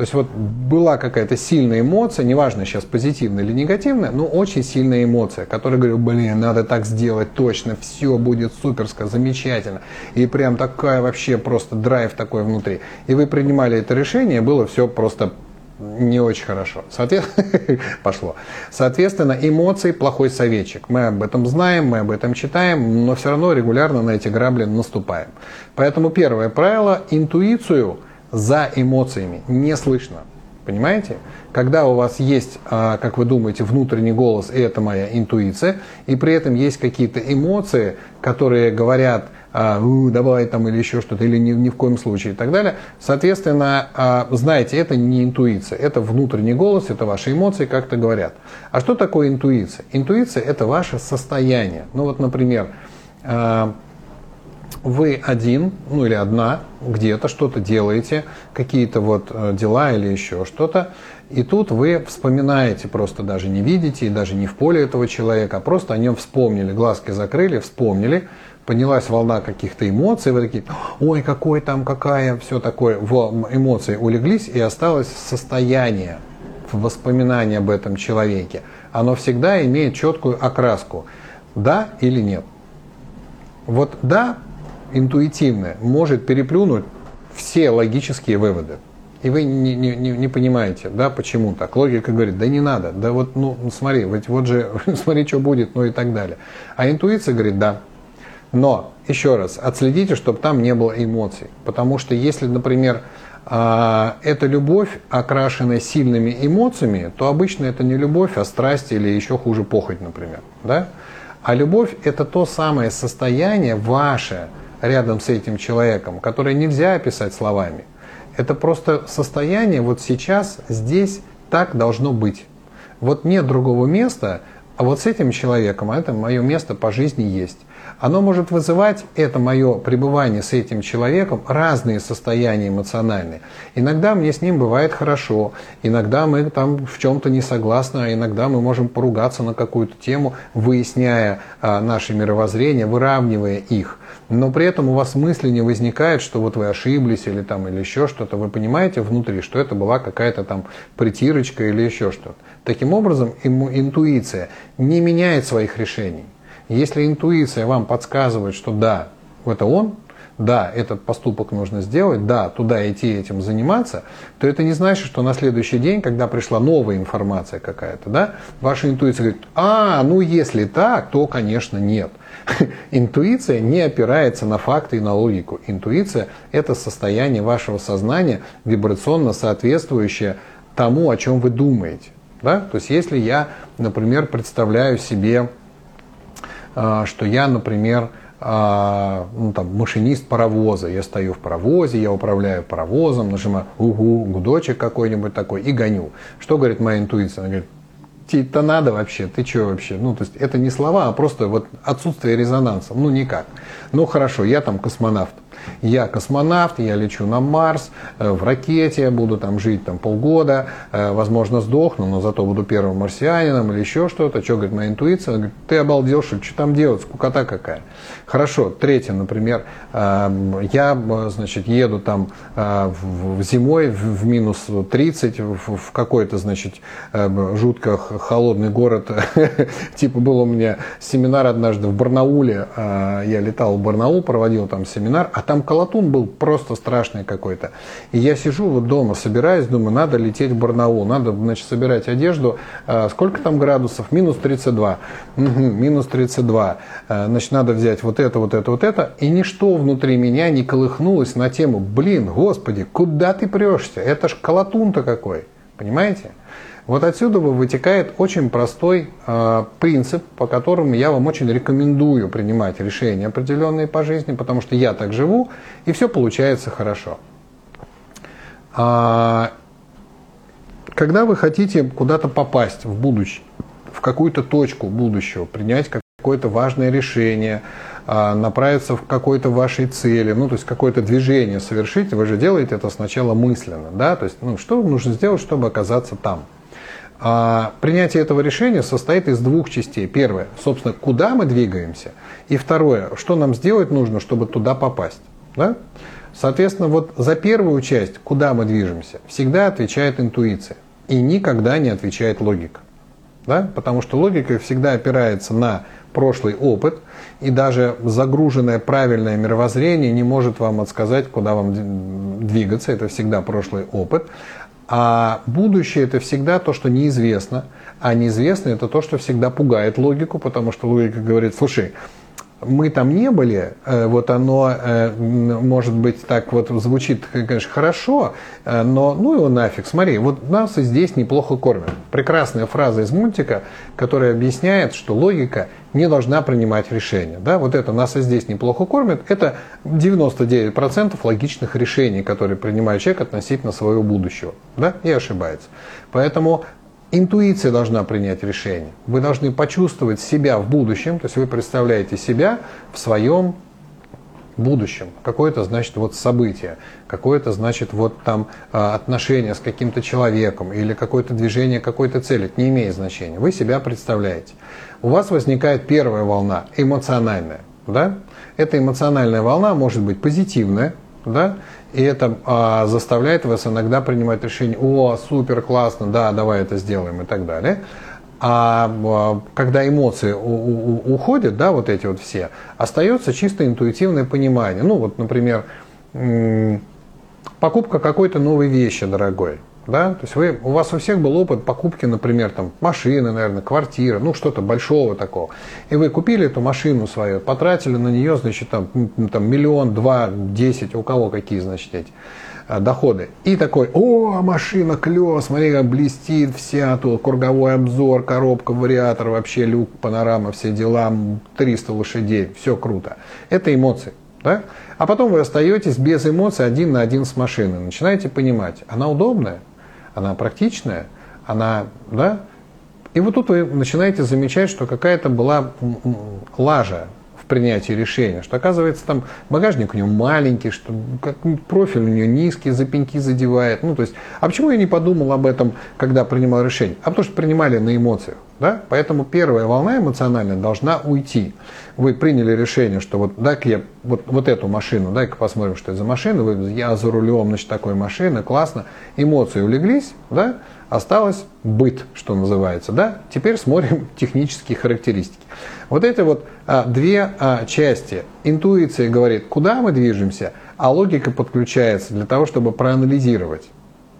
A: То есть вот была какая-то сильная эмоция, неважно сейчас позитивная или негативная, но очень сильная эмоция, которая говорит, блин, надо так сделать точно, все будет суперско, замечательно. И прям такая вообще просто драйв такой внутри. И вы принимали это решение, было все просто не очень хорошо. Соответственно, (laughs) пошло. Соответственно, эмоции плохой советчик. Мы об этом знаем, мы об этом читаем, но все равно регулярно на эти грабли наступаем. Поэтому первое правило – интуицию за эмоциями не слышно. Понимаете? Когда у вас есть, а, как вы думаете, внутренний голос, и это моя интуиция, и при этом есть какие-то эмоции, которые говорят – а, давай там или еще что-то, или ни, ни в коем случае и так далее. Соответственно, а, знаете, это не интуиция, это внутренний голос, это ваши эмоции как-то говорят. А что такое интуиция? Интуиция – это ваше состояние. Ну вот, например, а, вы один, ну или одна, где-то что-то делаете, какие-то вот э, дела или еще что-то, и тут вы вспоминаете, просто даже не видите, и даже не в поле этого человека, а просто о нем вспомнили, глазки закрыли, вспомнили, поднялась волна каких-то эмоций, вы такие, ой, какой там, какая, все такое, в эмоции улеглись, и осталось состояние, воспоминание об этом человеке. Оно всегда имеет четкую окраску, да или нет. Вот да, интуитивное, может переплюнуть все логические выводы. И вы не, не, не понимаете, да, почему так. Логика говорит, да не надо, да вот, ну, смотри, вот, вот же, (laughs) смотри, что будет, ну и так далее. А интуиция говорит, да, но, еще раз, отследите, чтобы там не было эмоций. Потому что если, например, а, эта любовь, окрашенная сильными эмоциями, то обычно это не любовь, а страсть или еще хуже похоть, например. Да? А любовь – это то самое состояние ваше рядом с этим человеком, которое нельзя описать словами. Это просто состояние вот сейчас, здесь, так должно быть. Вот нет другого места, а вот с этим человеком, а это мое место по жизни есть. Оно может вызывать, это мое пребывание с этим человеком, разные состояния эмоциональные. Иногда мне с ним бывает хорошо, иногда мы там в чем-то не согласны, а иногда мы можем поругаться на какую-то тему, выясняя а, наши мировоззрения, выравнивая их. Но при этом у вас мысли не возникает, что вот вы ошиблись или там или еще что-то. Вы понимаете внутри, что это была какая-то там притирочка или еще что-то. Таким образом, интуиция не меняет своих решений. Если интуиция вам подсказывает, что да, это он, да, этот поступок нужно сделать, да, туда идти этим заниматься, то это не значит, что на следующий день, когда пришла новая информация какая-то, да, ваша интуиция говорит, а, ну если так, то, конечно, нет. (laughs) Интуиция не опирается на факты и на логику. Интуиция – это состояние вашего сознания, вибрационно соответствующее тому, о чем вы думаете. Да? То есть если я, например, представляю себе, что я, например, а, ну, там, машинист паровоза. Я стою в паровозе, я управляю паровозом, нажимаю угу, гудочек какой-нибудь такой и гоню. Что говорит моя интуиция? Она говорит, тебе-то надо вообще, ты что вообще? Ну, то есть это не слова, а просто вот отсутствие резонанса. Ну, никак. Ну, хорошо, я там космонавт я космонавт, я лечу на Марс, э, в ракете, буду там жить там полгода, э, возможно сдохну, но зато буду первым марсианином или еще что-то. Что говорит моя интуиция? Говорит, ты обалдел, что, что там делать, скукота какая. Хорошо, третье, например, э, я, значит, еду там зимой в минус 30 в какой-то, значит, жутко холодный город. (laughs) Типа был у меня семинар однажды в Барнауле, я летал в Барнаул, проводил там семинар, а там колотун был просто страшный какой-то. И я сижу вот дома, собираюсь, думаю, надо лететь в Барнаул, надо, значит, собирать одежду. А, сколько там градусов? Минус 32. Угу, минус 32. А, значит, надо взять вот это, вот это, вот это. И ничто внутри меня не колыхнулось на тему, блин, господи, куда ты прешься? Это ж колотун-то какой. Понимаете? Вот отсюда вытекает очень простой э, принцип, по которому я вам очень рекомендую принимать решения определенные по жизни, потому что я так живу, и все получается хорошо. А, когда вы хотите куда-то попасть в будущее, в какую-то точку будущего, принять какое-то важное решение, а, направиться в какой-то вашей цели, ну, то есть какое-то движение совершить, вы же делаете это сначала мысленно, да, то есть, ну, что нужно сделать, чтобы оказаться там. А принятие этого решения состоит из двух частей. Первое, собственно, куда мы двигаемся. И второе, что нам сделать нужно, чтобы туда попасть. Да? Соответственно, вот за первую часть, куда мы движемся, всегда отвечает интуиция. И никогда не отвечает логика. Да? Потому что логика всегда опирается на прошлый опыт, и даже загруженное правильное мировоззрение не может вам подсказать, куда вам двигаться, это всегда прошлый опыт. А будущее это всегда то, что неизвестно. А неизвестно это то, что всегда пугает логику, потому что логика говорит, слушай, мы там не были, э, вот оно, э, может быть, так вот звучит, конечно, хорошо, э, но ну его нафиг, смотри, вот нас и здесь неплохо кормят. Прекрасная фраза из мультика, которая объясняет, что логика не должна принимать решения. Да? Вот это «нас и здесь неплохо кормят» – это 99% логичных решений, которые принимает человек относительно своего будущего. Да? И ошибается. Поэтому Интуиция должна принять решение. Вы должны почувствовать себя в будущем, то есть вы представляете себя в своем будущем. Какое-то, значит, вот событие, какое-то, значит, вот там а, отношение с каким-то человеком или какое-то движение какой-то цели. Это не имеет значения. Вы себя представляете. У вас возникает первая волна, эмоциональная. Да? Эта эмоциональная волна может быть позитивная, да, и это а, заставляет вас иногда принимать решение, о, супер, классно, да, давай это сделаем и так далее. А, а когда эмоции у, у, уходят, да, вот эти вот все, остается чисто интуитивное понимание. Ну, вот, например, покупка какой-то новой вещи дорогой. Да? То есть вы, у вас у всех был опыт покупки, например, там, машины, наверное, квартиры, ну что-то большого такого. И вы купили эту машину свою, потратили на нее, значит, там, там миллион, два, десять, у кого какие, значит, эти а, доходы. И такой, о, машина клево, смотри, как блестит вся, тут круговой обзор, коробка, вариатор, вообще люк, панорама, все дела, 300 лошадей, все круто. Это эмоции. Да? А потом вы остаетесь без эмоций один на один с машиной. Начинаете понимать, она удобная, она практичная, она, да, и вот тут вы начинаете замечать, что какая-то была лажа в принятии решения, что оказывается там багажник у нее маленький, что профиль у нее низкий, за пеньки задевает. Ну, то есть, а почему я не подумал об этом, когда принимал решение? А потому что принимали на эмоциях. Да? Поэтому первая волна эмоциональная должна уйти. Вы приняли решение, что вот дай-ка я вот, вот эту машину, дай-ка посмотрим, что это за машина. Вы, я за рулем значит, такой машины, классно. Эмоции улеглись, да? Осталось быт, что называется. Да? Теперь смотрим (laughs) технические характеристики. Вот эти вот а, две а, части. Интуиция говорит, куда мы движемся, а логика подключается для того, чтобы проанализировать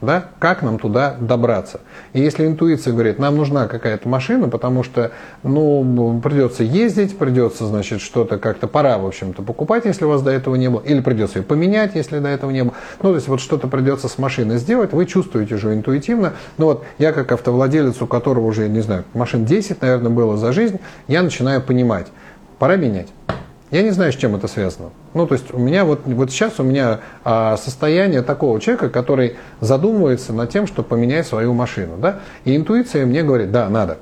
A: да, как нам туда добраться. И если интуиция говорит, нам нужна какая-то машина, потому что, ну, придется ездить, придется, значит, что-то как-то пора, в общем-то, покупать, если у вас до этого не было, или придется ее поменять, если до этого не было. Ну, то есть вот что-то придется с машиной сделать, вы чувствуете уже интуитивно. Ну вот я как автовладелец, у которого уже, не знаю, машин 10, наверное, было за жизнь, я начинаю понимать, пора менять. Я не знаю, с чем это связано. Ну, то есть у меня вот, вот сейчас у меня а, состояние такого человека, который задумывается над тем, чтобы поменять свою машину. Да? И интуиция мне говорит, да, надо.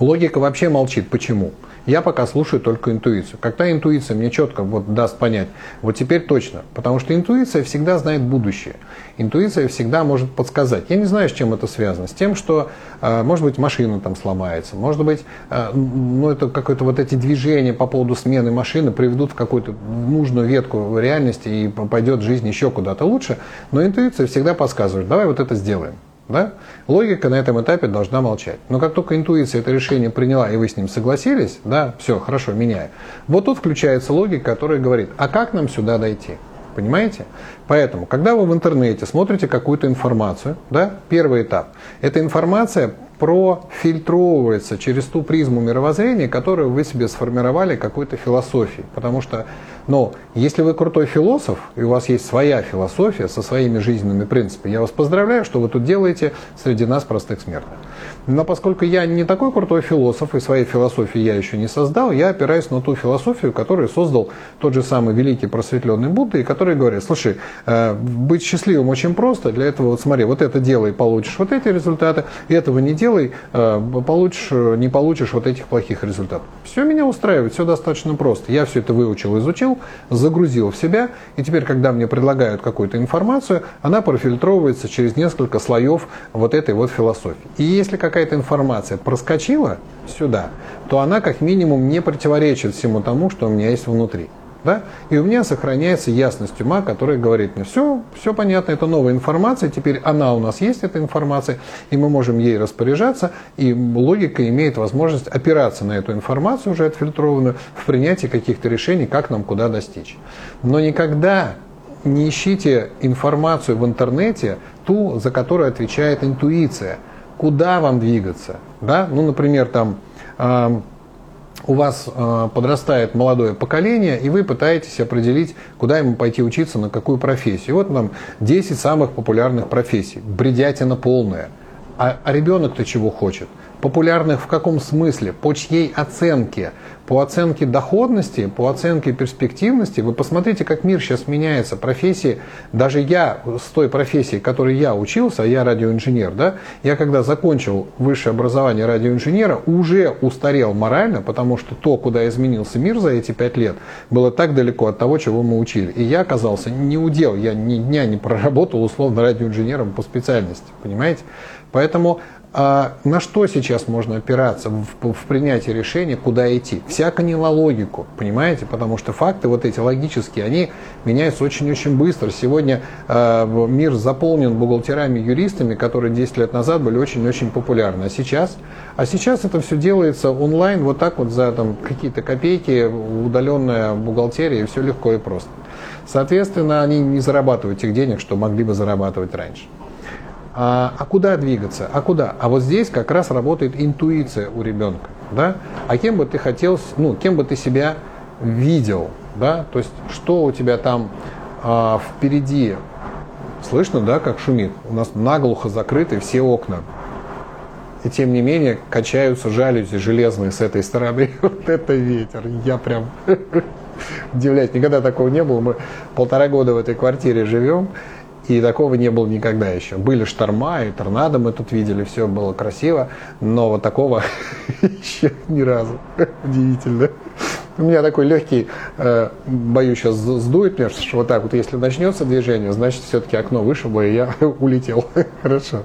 A: Логика вообще молчит. Почему? Я пока слушаю только интуицию. Когда интуиция мне четко вот даст понять, вот теперь точно. Потому что интуиция всегда знает будущее. Интуиция всегда может подсказать. Я не знаю, с чем это связано. С тем, что, э, может быть, машина там сломается. Может быть, э, ну, это какое-то вот эти движения по поводу смены машины приведут в какую-то нужную ветку реальности и пойдет жизнь еще куда-то лучше. Но интуиция всегда подсказывает, давай вот это сделаем. Да? Логика на этом этапе должна молчать. Но как только интуиция это решение приняла, и вы с ним согласились, да, все, хорошо, меняю. Вот тут включается логика, которая говорит, а как нам сюда дойти? Понимаете? Поэтому, когда вы в интернете смотрите какую-то информацию, да, первый этап, эта информация профильтровывается через ту призму мировоззрения, которую вы себе сформировали какой-то философией. Потому что, ну, если вы крутой философ, и у вас есть своя философия со своими жизненными принципами, я вас поздравляю, что вы тут делаете среди нас, простых смертных. Но поскольку я не такой крутой философ, и своей философии я еще не создал, я опираюсь на ту философию, которую создал тот же самый великий просветленный Будда, и который говорит, слушай, э, быть счастливым очень просто, для этого, вот смотри, вот это делай, получишь вот эти результаты, этого не делай, э, получишь, не получишь вот этих плохих результатов. Все меня устраивает, все достаточно просто. Я все это выучил, изучил, загрузил в себя, и теперь, когда мне предлагают какую-то информацию, она профильтровывается через несколько слоев вот этой вот философии. И если какая какая-то информация проскочила сюда, то она как минимум не противоречит всему тому, что у меня есть внутри. Да? И у меня сохраняется ясность ума, которая говорит мне, все, все понятно, это новая информация, теперь она у нас есть, эта информация, и мы можем ей распоряжаться, и логика имеет возможность опираться на эту информацию, уже отфильтрованную, в принятии каких-то решений, как нам куда достичь. Но никогда не ищите информацию в интернете, ту, за которую отвечает интуиция – куда вам двигаться. Да? Ну, например, там э, у вас э, подрастает молодое поколение, и вы пытаетесь определить, куда ему пойти учиться, на какую профессию. Вот нам 10 самых популярных профессий. Бредятина полная. А, а ребенок-то чего хочет? Популярных в каком смысле? По чьей оценке? по оценке доходности, по оценке перспективности, вы посмотрите, как мир сейчас меняется. Профессии, даже я с той профессией, которой я учился, я радиоинженер, да, я когда закончил высшее образование радиоинженера, уже устарел морально, потому что то, куда изменился мир за эти пять лет, было так далеко от того, чего мы учили. И я оказался не удел, я ни дня не проработал условно радиоинженером по специальности, понимаете? Поэтому а на что сейчас можно опираться в, в принятии решения, куда идти? Всяко не на логику, понимаете? Потому что факты вот эти логические, они меняются очень-очень быстро. Сегодня э, мир заполнен бухгалтерами, юристами, которые 10 лет назад были очень-очень популярны. А сейчас? А сейчас это все делается онлайн, вот так вот за там, какие-то копейки, удаленная бухгалтерия, и все легко и просто. Соответственно, они не зарабатывают тех денег, что могли бы зарабатывать раньше. А, а куда двигаться? А куда? А вот здесь как раз работает интуиция у ребенка. Да? А кем бы ты хотел, ну, кем бы ты себя видел? Да? То есть, что у тебя там а, впереди? Слышно, да, как шумит? У нас наглухо закрыты все окна. И тем не менее качаются жалюзи железные с этой стороны. (laughs) Вот это ветер. Я прям (laughs) удивляюсь. Никогда такого не было. Мы полтора года в этой квартире живем. И такого не было никогда еще. Были шторма и торнадо мы тут видели, все было красиво, но вот такого (laughs) еще ни разу. Удивительно. У меня такой легкий, э, боюсь, сейчас сдует меня, что вот так вот, если начнется движение, значит, все-таки окно вышибло, и я (laughs) улетел. (laughs) Хорошо.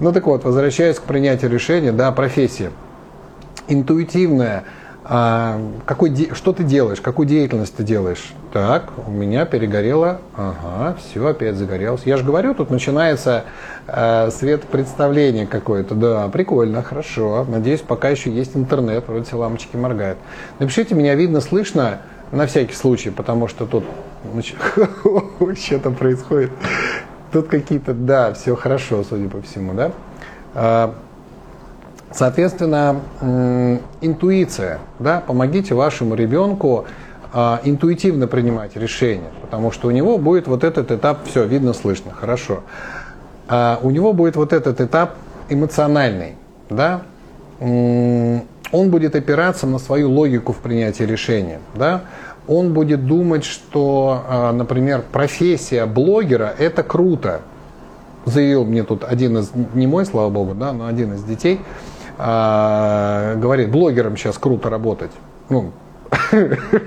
A: Ну так вот, возвращаясь к принятию решения, да, профессия. Интуитивная а, какой, что ты делаешь, какую деятельность ты делаешь? Так, у меня перегорело, ага, все, опять загорелось. Я же говорю, тут начинается э, свет представления какое-то. Да, прикольно, хорошо. Надеюсь, пока еще есть интернет, вроде все лампочки моргают. Напишите, меня видно, слышно, на всякий случай, потому что тут что-то (laughs) происходит. Тут какие-то, да, все хорошо, судя по всему, да. Соответственно, интуиция, да, помогите вашему ребенку а, интуитивно принимать решения, потому что у него будет вот этот этап, все, видно, слышно, хорошо. А у него будет вот этот этап эмоциональный, да, он будет опираться на свою логику в принятии решения, да, он будет думать, что, а, например, профессия блогера – это круто, заявил мне тут один из, не мой, слава богу, да, но один из детей – а, говорит, блогерам сейчас круто работать. Ну, (laughs)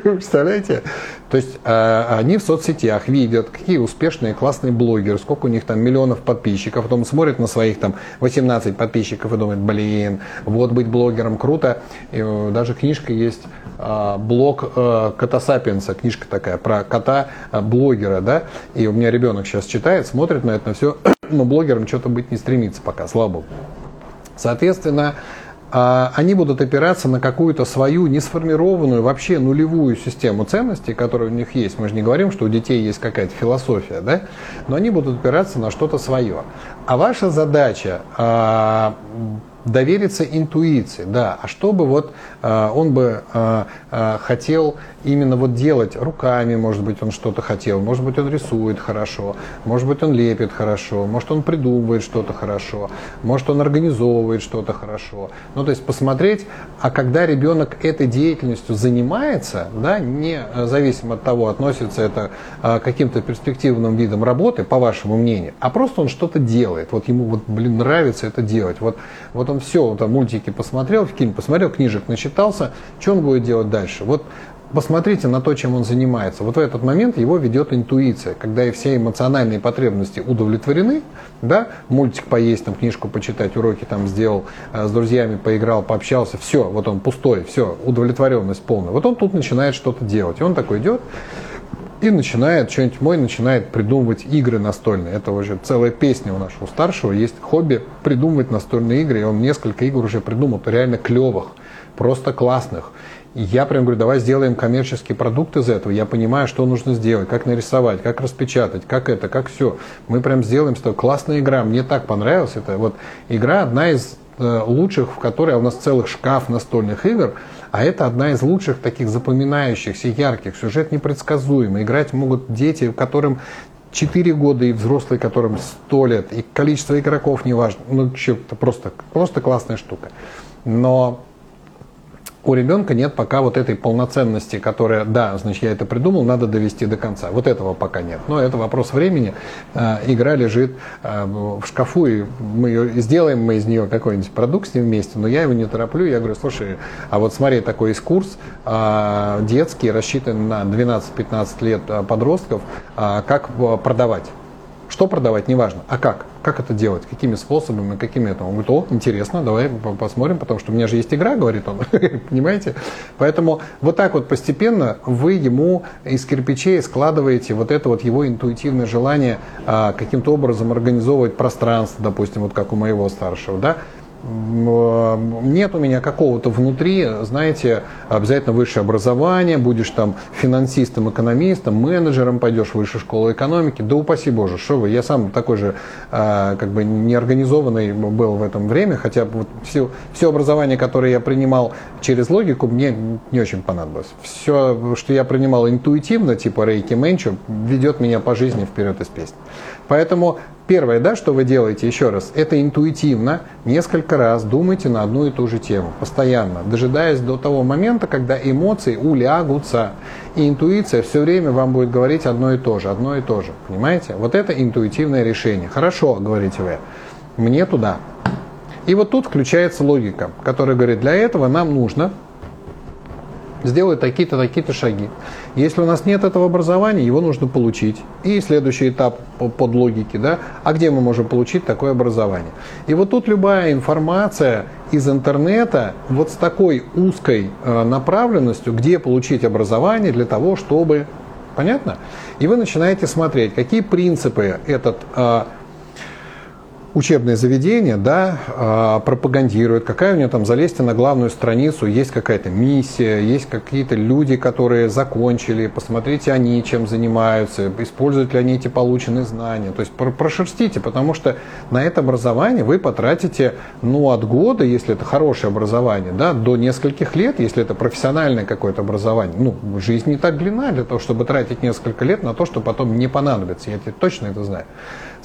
A: Представляете? То есть э, они в соцсетях видят, какие успешные, классные блогеры, сколько у них там миллионов подписчиков, потом смотрят на своих там 18 подписчиков и думают, блин, вот быть блогером круто. И, э, даже книжка есть, э, блог э, Кота Сапиенса, книжка такая про кота-блогера, да, и у меня ребенок сейчас читает, смотрит на это все, (clears throat) но блогером что-то быть не стремится пока, слава богу. Соответственно, а, они будут опираться на какую-то свою несформированную, вообще нулевую систему ценностей, которая у них есть. Мы же не говорим, что у детей есть какая-то философия, да? но они будут опираться на что-то свое. А ваша задача а, довериться интуиции, да, а чтобы вот э, он бы э, э, хотел именно вот делать руками, может быть, он что-то хотел, может быть, он рисует хорошо, может быть, он лепит хорошо, может, он придумывает что-то хорошо, может, он организовывает что-то хорошо. Ну, то есть посмотреть, а когда ребенок этой деятельностью занимается, да, не зависимо от того, относится это э, каким-то перспективным видом работы, по вашему мнению, а просто он что-то делает, вот ему вот, блин, нравится это делать, вот, вот он он все, там мультики посмотрел, фильм посмотрел, книжек начитался, что он будет делать дальше? Вот посмотрите на то, чем он занимается. Вот в этот момент его ведет интуиция, когда и все эмоциональные потребности удовлетворены, да, мультик поесть, там, книжку почитать, уроки там сделал, э, с друзьями поиграл, пообщался, все, вот он пустой, все, удовлетворенность полная. Вот он тут начинает что-то делать, и он такой идет, и начинает, что-нибудь мой начинает придумывать игры настольные. Это уже целая песня у нашего старшего. Есть хобби придумывать настольные игры. И он несколько игр уже придумал, реально клевых, просто классных. И я прям говорю, давай сделаем коммерческий продукт из этого. Я понимаю, что нужно сделать, как нарисовать, как распечатать, как это, как все. Мы прям сделаем, что классная игра. Мне так понравилась эта вот игра, одна из лучших, в которой у нас целых шкаф настольных игр. А это одна из лучших таких запоминающихся, ярких, сюжет непредсказуемый. Играть могут дети, которым 4 года и взрослые, которым 100 лет, и количество игроков не важно. Ну, это просто, просто классная штука. Но у ребенка нет пока вот этой полноценности, которая, да, значит, я это придумал, надо довести до конца. Вот этого пока нет. Но это вопрос времени. А, игра лежит а, в шкафу, и мы ее сделаем мы из нее какой-нибудь продукт с ним вместе, но я его не тороплю. Я говорю, слушай, а вот смотри, такой есть курс а, детский, рассчитан на 12-15 лет подростков, как продавать. Что продавать, неважно, а как? Как это делать? Какими способами, какими это? Он говорит, о, интересно, давай посмотрим, потому что у меня же есть игра, говорит он, (laughs) понимаете? Поэтому вот так вот постепенно вы ему из кирпичей складываете вот это вот его интуитивное желание а, каким-то образом организовывать пространство, допустим, вот как у моего старшего, да, нет у меня какого-то внутри, знаете, обязательно высшее образование, будешь там финансистом, экономистом, менеджером, пойдешь в высшую школу экономики, да упаси Боже, что вы, я сам такой же э, как бы неорганизованный был в этом время, хотя вот все, все образование, которое я принимал через логику, мне не очень понадобилось. Все, что я принимал интуитивно, типа рейки менчу, ведет меня по жизни вперед из песни. Поэтому Первое, да, что вы делаете, еще раз, это интуитивно, несколько раз думайте на одну и ту же тему, постоянно, дожидаясь до того момента, когда эмоции улягутся. И интуиция все время вам будет говорить одно и то же, одно и то же. Понимаете? Вот это интуитивное решение. Хорошо, говорите вы, мне туда. И вот тут включается логика, которая говорит, для этого нам нужно сделать такие-то, такие-то шаги. Если у нас нет этого образования, его нужно получить. И следующий этап под логики, да, а где мы можем получить такое образование? И вот тут любая информация из интернета вот с такой узкой э, направленностью, где получить образование для того, чтобы Понятно? И вы начинаете смотреть, какие принципы этот э, учебное заведение да, а, пропагандирует, какая у него там, залезьте на главную страницу, есть какая-то миссия, есть какие-то люди, которые закончили, посмотрите они чем занимаются, используют ли они эти полученные знания. То есть прошерстите, потому что на это образование вы потратите ну, от года, если это хорошее образование, да, до нескольких лет, если это профессиональное какое-то образование. Ну, жизнь не так длинна для того, чтобы тратить несколько лет на то, что потом не понадобится. Я точно это знаю.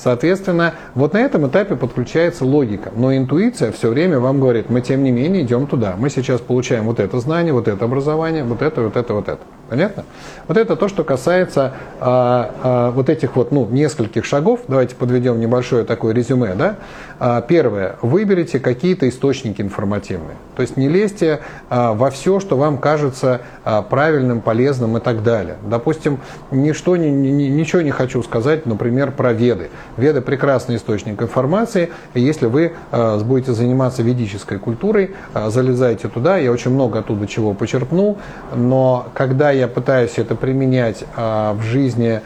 A: Соответственно, вот на этом этапе подключается логика. Но интуиция все время вам говорит, мы тем не менее идем туда. Мы сейчас получаем вот это знание, вот это образование, вот это, вот это, вот это. Понятно? Вот это то, что касается а, а, вот этих вот ну, нескольких шагов. Давайте подведем небольшое такое резюме. Да? А, первое. Выберите какие-то источники информативные. То есть не лезьте а, во все, что вам кажется а, правильным, полезным и так далее. Допустим, ничто, ни, ни, ничего не хочу сказать, например, про веды. Веды прекрасный источник информации. И если вы а, будете заниматься ведической культурой, а, залезайте туда. Я очень много оттуда чего почерпнул. Но когда я я пытаюсь это применять а, в жизни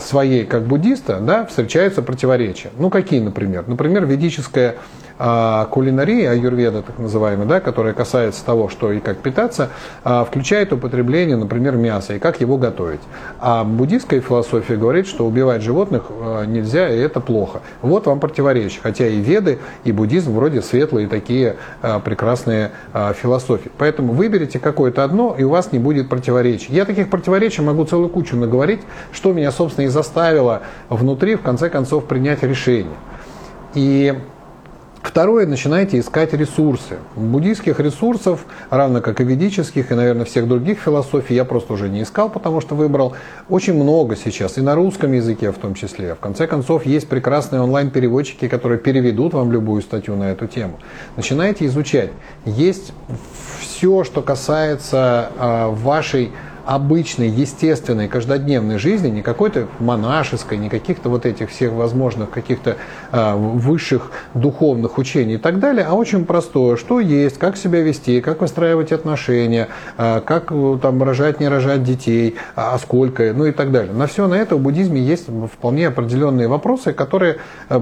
A: своей как буддиста, да, встречаются противоречия. Ну, какие, например? Например, ведическая а, кулинария, аюрведа так называемая, да, которая касается того, что и как питаться, а, включает употребление, например, мяса и как его готовить. А буддийская философия говорит, что убивать животных а, нельзя, и это плохо. Вот вам противоречие. Хотя и веды, и буддизм вроде светлые такие прекрасные философии. Поэтому выберите какое-то одно, и у вас не будет противоречий. Я таких противоречий могу целую кучу наговорить, что меня, собственно, и заставило внутри, в конце концов, принять решение. И Второе, начинайте искать ресурсы. Буддийских ресурсов, равно как и ведических, и, наверное, всех других философий, я просто уже не искал, потому что выбрал очень много сейчас, и на русском языке в том числе. В конце концов, есть прекрасные онлайн-переводчики, которые переведут вам любую статью на эту тему. Начинайте изучать. Есть все, что касается э, вашей обычной, естественной, каждодневной жизни, не какой-то монашеской, не каких-то вот этих всех возможных каких-то э, высших духовных учений и так далее, а очень простое, что есть, как себя вести, как выстраивать отношения, э, как э, там рожать, не рожать детей, а сколько, ну и так далее. На все на это в буддизме есть вполне определенные вопросы, которые э,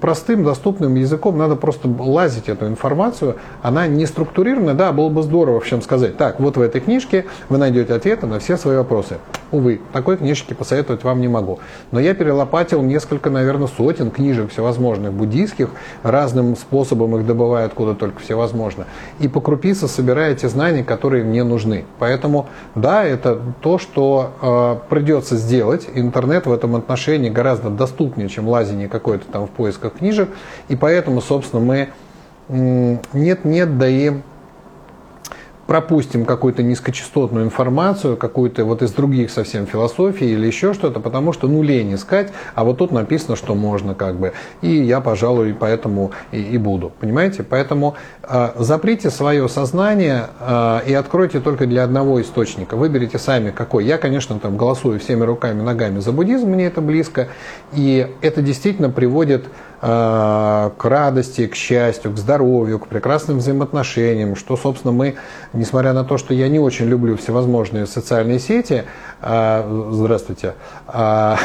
A: простым, доступным языком надо просто лазить эту информацию, она не структурирована, да, было бы здорово всем сказать, так, вот в этой книжке вы найдете ответ ответа на все свои вопросы. Увы, такой книжки посоветовать вам не могу. Но я перелопатил несколько, наверное, сотен книжек всевозможных буддийских, разным способом их добываю откуда только всевозможно. И по крупице собираю те знания, которые мне нужны. Поэтому, да, это то, что э, придется сделать. Интернет в этом отношении гораздо доступнее, чем лазение какое-то там в поисках книжек. И поэтому, собственно, мы нет-нет, да и пропустим какую-то низкочастотную информацию, какую-то вот из других совсем философий или еще что-то, потому что ну лень искать, а вот тут написано, что можно как бы. И я, пожалуй, поэтому и, и буду. Понимаете? Поэтому э, заприте свое сознание э, и откройте только для одного источника. Выберите сами какой. Я, конечно, там голосую всеми руками, ногами за буддизм, мне это близко. И это действительно приводит к радости, к счастью, к здоровью, к прекрасным взаимоотношениям, что, собственно, мы, несмотря на то, что я не очень люблю всевозможные социальные сети, э, здравствуйте, э,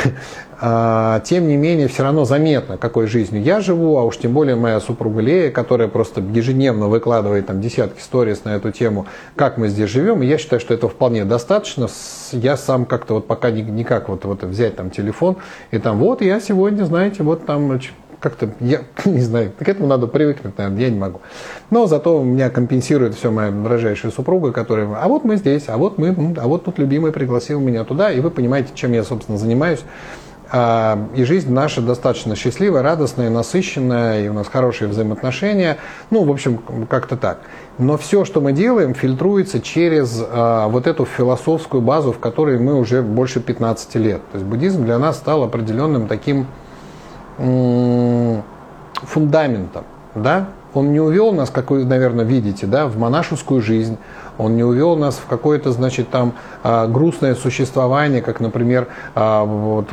A: тем не менее, все равно заметно, какой жизнью я живу, а уж тем более моя супруга Лея, которая просто ежедневно выкладывает там десятки сториз на эту тему, как мы здесь живем, я считаю, что это вполне достаточно. Я сам как-то вот пока никак вот, вот взять там телефон, и там вот я сегодня, знаете, вот там как-то, я (clears throat) не знаю, к этому надо привыкнуть, наверное, я не могу. Но зато меня компенсирует все моя дорожайшая супруга, которая, а вот мы здесь, а вот мы, а вот тут любимый пригласил меня туда, и вы понимаете, чем я, собственно, занимаюсь. А, и жизнь наша достаточно счастливая, радостная, насыщенная, и у нас хорошие взаимоотношения. Ну, в общем, как-то так. Но все, что мы делаем, фильтруется через а, вот эту философскую базу, в которой мы уже больше 15 лет. То есть буддизм для нас стал определенным таким фундаментом. да, он не увел нас, как вы, наверное, видите, да, в монашескую жизнь, он не увел нас в какое-то, значит, там а, грустное существование, как, например, а, вот,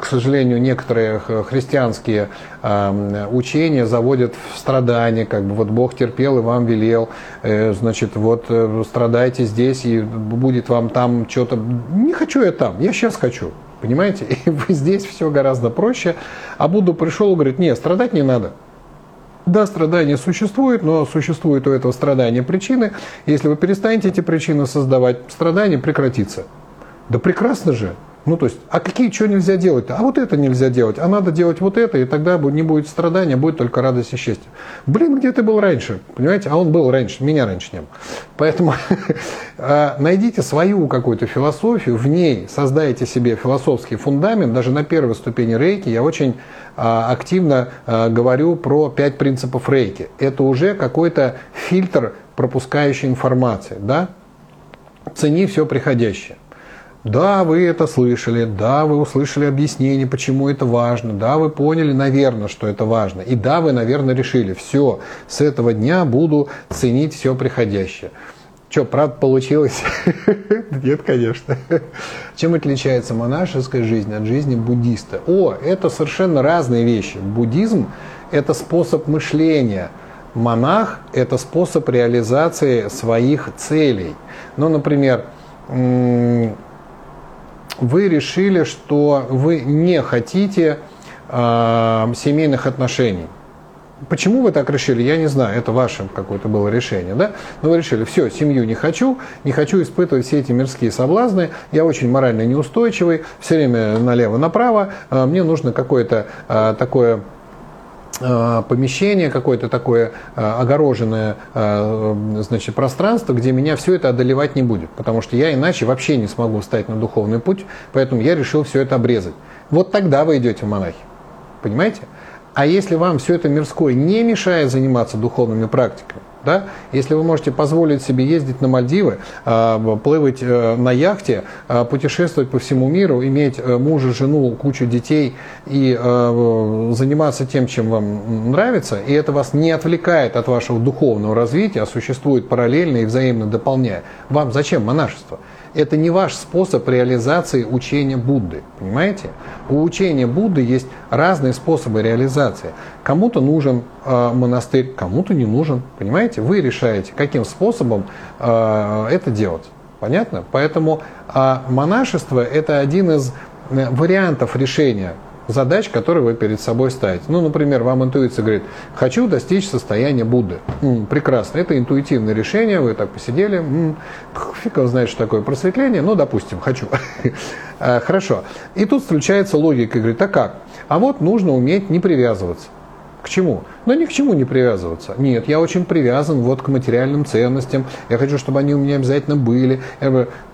A: к сожалению, некоторые христианские а, учения заводят в страдания, как бы вот Бог терпел и вам велел, э, значит, вот э, страдайте здесь и будет вам там что-то. Не хочу я там, я сейчас хочу. Понимаете? (laughs) И здесь все гораздо проще. А Будда пришел и говорит, нет, страдать не надо. Да, страдания существуют, но существуют у этого страдания причины. Если вы перестанете эти причины создавать, страдание прекратится. Да прекрасно же. Ну, то есть, а какие, что нельзя делать-то? А вот это нельзя делать, а надо делать вот это, и тогда не будет страдания, будет только радость и счастье. Блин, где ты был раньше? Понимаете? А он был раньше, меня раньше не было. Поэтому (laughs) а, найдите свою какую-то философию, в ней создайте себе философский фундамент. Даже на первой ступени рейки я очень а, активно а, говорю про пять принципов рейки. Это уже какой-то фильтр пропускающей информации. Да? Цени все приходящее. Да, вы это слышали, да, вы услышали объяснение, почему это важно, да, вы поняли, наверное, что это важно, и да, вы, наверное, решили, все, с этого дня буду ценить все приходящее. Что, правда получилось? (laughs) Нет, конечно. Чем отличается монашеская жизнь от жизни буддиста? О, это совершенно разные вещи. Буддизм – это способ мышления. Монах – это способ реализации своих целей. Ну, например, вы решили, что вы не хотите э, семейных отношений. Почему вы так решили, я не знаю, это ваше какое-то было решение, да? Но вы решили, все, семью не хочу, не хочу испытывать все эти мирские соблазны, я очень морально неустойчивый, все время налево-направо, э, мне нужно какое-то э, такое помещение какое-то такое э, огороженное э, значит, пространство, где меня все это одолевать не будет. Потому что я иначе вообще не смогу встать на духовный путь, поэтому я решил все это обрезать. Вот тогда вы идете в монахи. Понимаете? А если вам все это мирское не мешает заниматься духовными практиками, да? Если вы можете позволить себе ездить на Мальдивы, а, плывать э, на яхте, а, путешествовать по всему миру, иметь э, мужа, жену, кучу детей и э, заниматься тем, чем вам нравится, и это вас не отвлекает от вашего духовного развития, а существует параллельно и взаимно дополняя, вам зачем монашество? Это не ваш способ реализации учения Будды. Понимаете? У учения Будды есть разные способы реализации. Кому-то нужен э, монастырь, кому-то не нужен. Понимаете? Вы решаете, каким способом э, это делать. Понятно? Поэтому э, монашество это один из э, вариантов решения задач, которые вы перед собой ставите. Ну, например, вам интуиция говорит, хочу достичь состояния Будды. М, прекрасно, это интуитивное решение, вы так посидели, м, фиг его знает, что такое просветление, ну, допустим, хочу. (laughs) А, хорошо. И тут включается логика, говорит, а как? А вот нужно уметь не привязываться. К чему? Ну, ни к чему не привязываться. Нет, я очень привязан вот к материальным ценностям. Я хочу, чтобы они у меня обязательно были.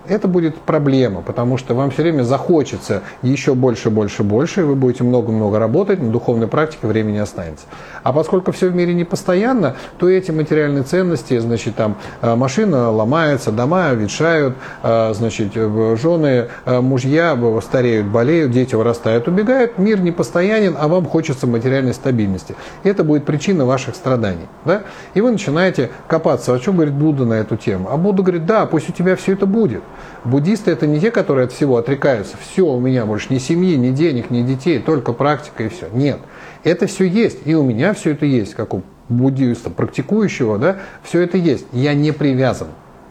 A: Это будет проблема, потому что вам все время захочется еще больше, больше, больше, и вы будете много-много работать, на духовной практике времени останется. А поскольку все в мире не постоянно, то эти материальные ценности, значит, там э, машина ломается, дома ветшают, э, значит, э, жены, мужья стареют, болеют, дети вырастают, убегают, мир не постоянен, а вам хочется материальной стабильности. Это будет причина ваших страданий. Да? И вы начинаете копаться, о чем говорит Будда на эту тему. А Будда говорит, да, пусть у тебя все это будет. Буддисты это не те, которые от всего отрекаются. Все, у меня больше ни семьи, ни денег, ни детей, только практика и все. Нет. Это все есть. И у меня все это есть, как у буддиста, практикующего, да, все это есть. Я не привязан.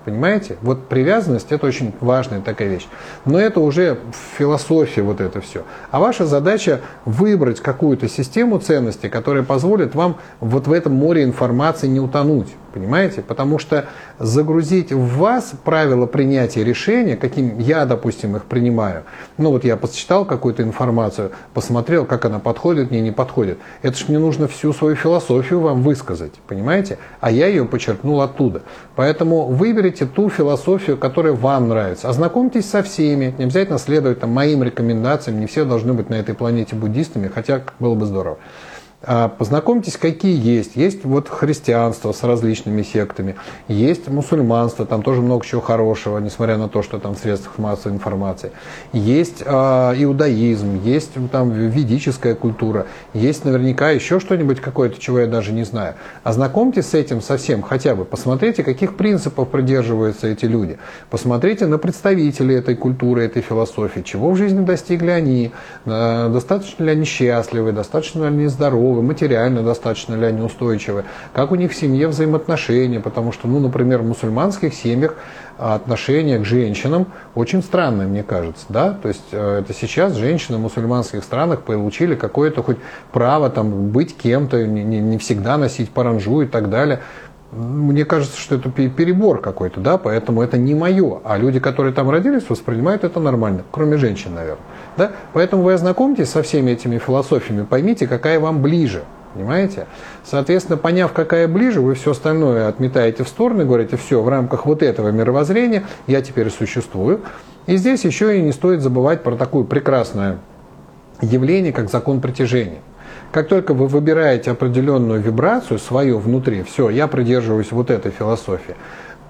A: Понимаете? Вот привязанность это очень важная такая вещь. Но это уже в философии вот это все. А ваша задача выбрать какую-то систему ценностей, которая позволит вам вот в этом море информации не утонуть. Понимаете? Потому что загрузить в вас правила принятия решения, каким я, допустим, их принимаю. Ну вот я посчитал какую-то информацию, посмотрел, как она подходит, мне не подходит. Это же мне нужно всю свою философию вам высказать, понимаете? А я ее подчеркнул оттуда. Поэтому выберите ту философию, которая вам нравится. Ознакомьтесь со всеми, не обязательно следовать там, моим рекомендациям, не все должны быть на этой планете буддистами, хотя было бы здорово. А, познакомьтесь, какие есть. Есть вот христианство с различными сектами, есть мусульманство, там тоже много чего хорошего, несмотря на то, что там в средствах массовой информации. Есть э, иудаизм, есть там ведическая культура, есть наверняка еще что-нибудь какое-то, чего я даже не знаю. Ознакомьтесь с этим совсем хотя бы. Посмотрите, каких принципов придерживаются эти люди. Посмотрите на представителей этой культуры, этой философии, чего в жизни достигли они, э, достаточно ли они счастливы, достаточно ли они здоровы, здоровы, материально достаточно ли они устойчивы, как у них в семье взаимоотношения, потому что, ну, например, в мусульманских семьях отношение к женщинам очень странное, мне кажется, да, то есть э, это сейчас женщины в мусульманских странах получили какое-то хоть право там быть кем-то, не, не всегда носить паранжу и так далее, мне кажется, что это перебор какой-то, да, поэтому это не мое. А люди, которые там родились, воспринимают это нормально, кроме женщин, наверное. Да? Поэтому вы ознакомьтесь со всеми этими философиями, поймите, какая вам ближе. Понимаете? Соответственно, поняв, какая ближе, вы все остальное отметаете в сторону и говорите, все, в рамках вот этого мировоззрения я теперь существую. И здесь еще и не стоит забывать про такое прекрасное явление, как закон притяжения. Как только вы выбираете определенную вибрацию свою внутри, все, я придерживаюсь вот этой философии,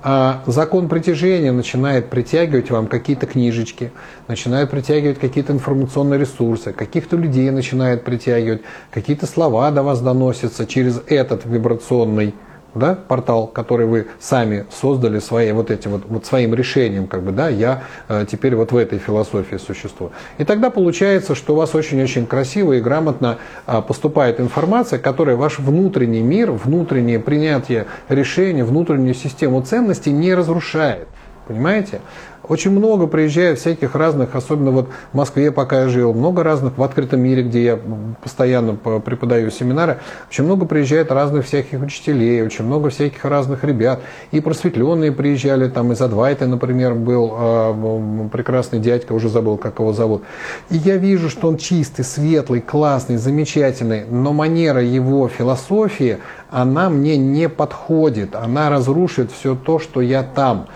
A: а закон притяжения начинает притягивать вам какие-то книжечки, начинает притягивать какие-то информационные ресурсы, каких-то людей начинает притягивать, какие-то слова до вас доносятся через этот вибрационный да, портал, который вы сами создали своей, вот этим вот, вот своим решением, как бы, да, я э, теперь вот в этой философии существую. И тогда получается, что у вас очень-очень красиво и грамотно э, поступает информация, которая ваш внутренний мир, внутреннее принятие решения, внутреннюю систему ценностей не разрушает. Понимаете? Очень много приезжает всяких разных, особенно вот в Москве, пока я жил, много разных, в открытом мире, где я постоянно преподаю семинары, очень много приезжает разных всяких учителей, очень много всяких разных ребят. И просветленные приезжали, там из Адвайта, например, был э, прекрасный дядька, уже забыл, как его зовут. И я вижу, что он чистый, светлый, классный, замечательный, но манера его философии, она мне не подходит, она разрушит все то, что я там.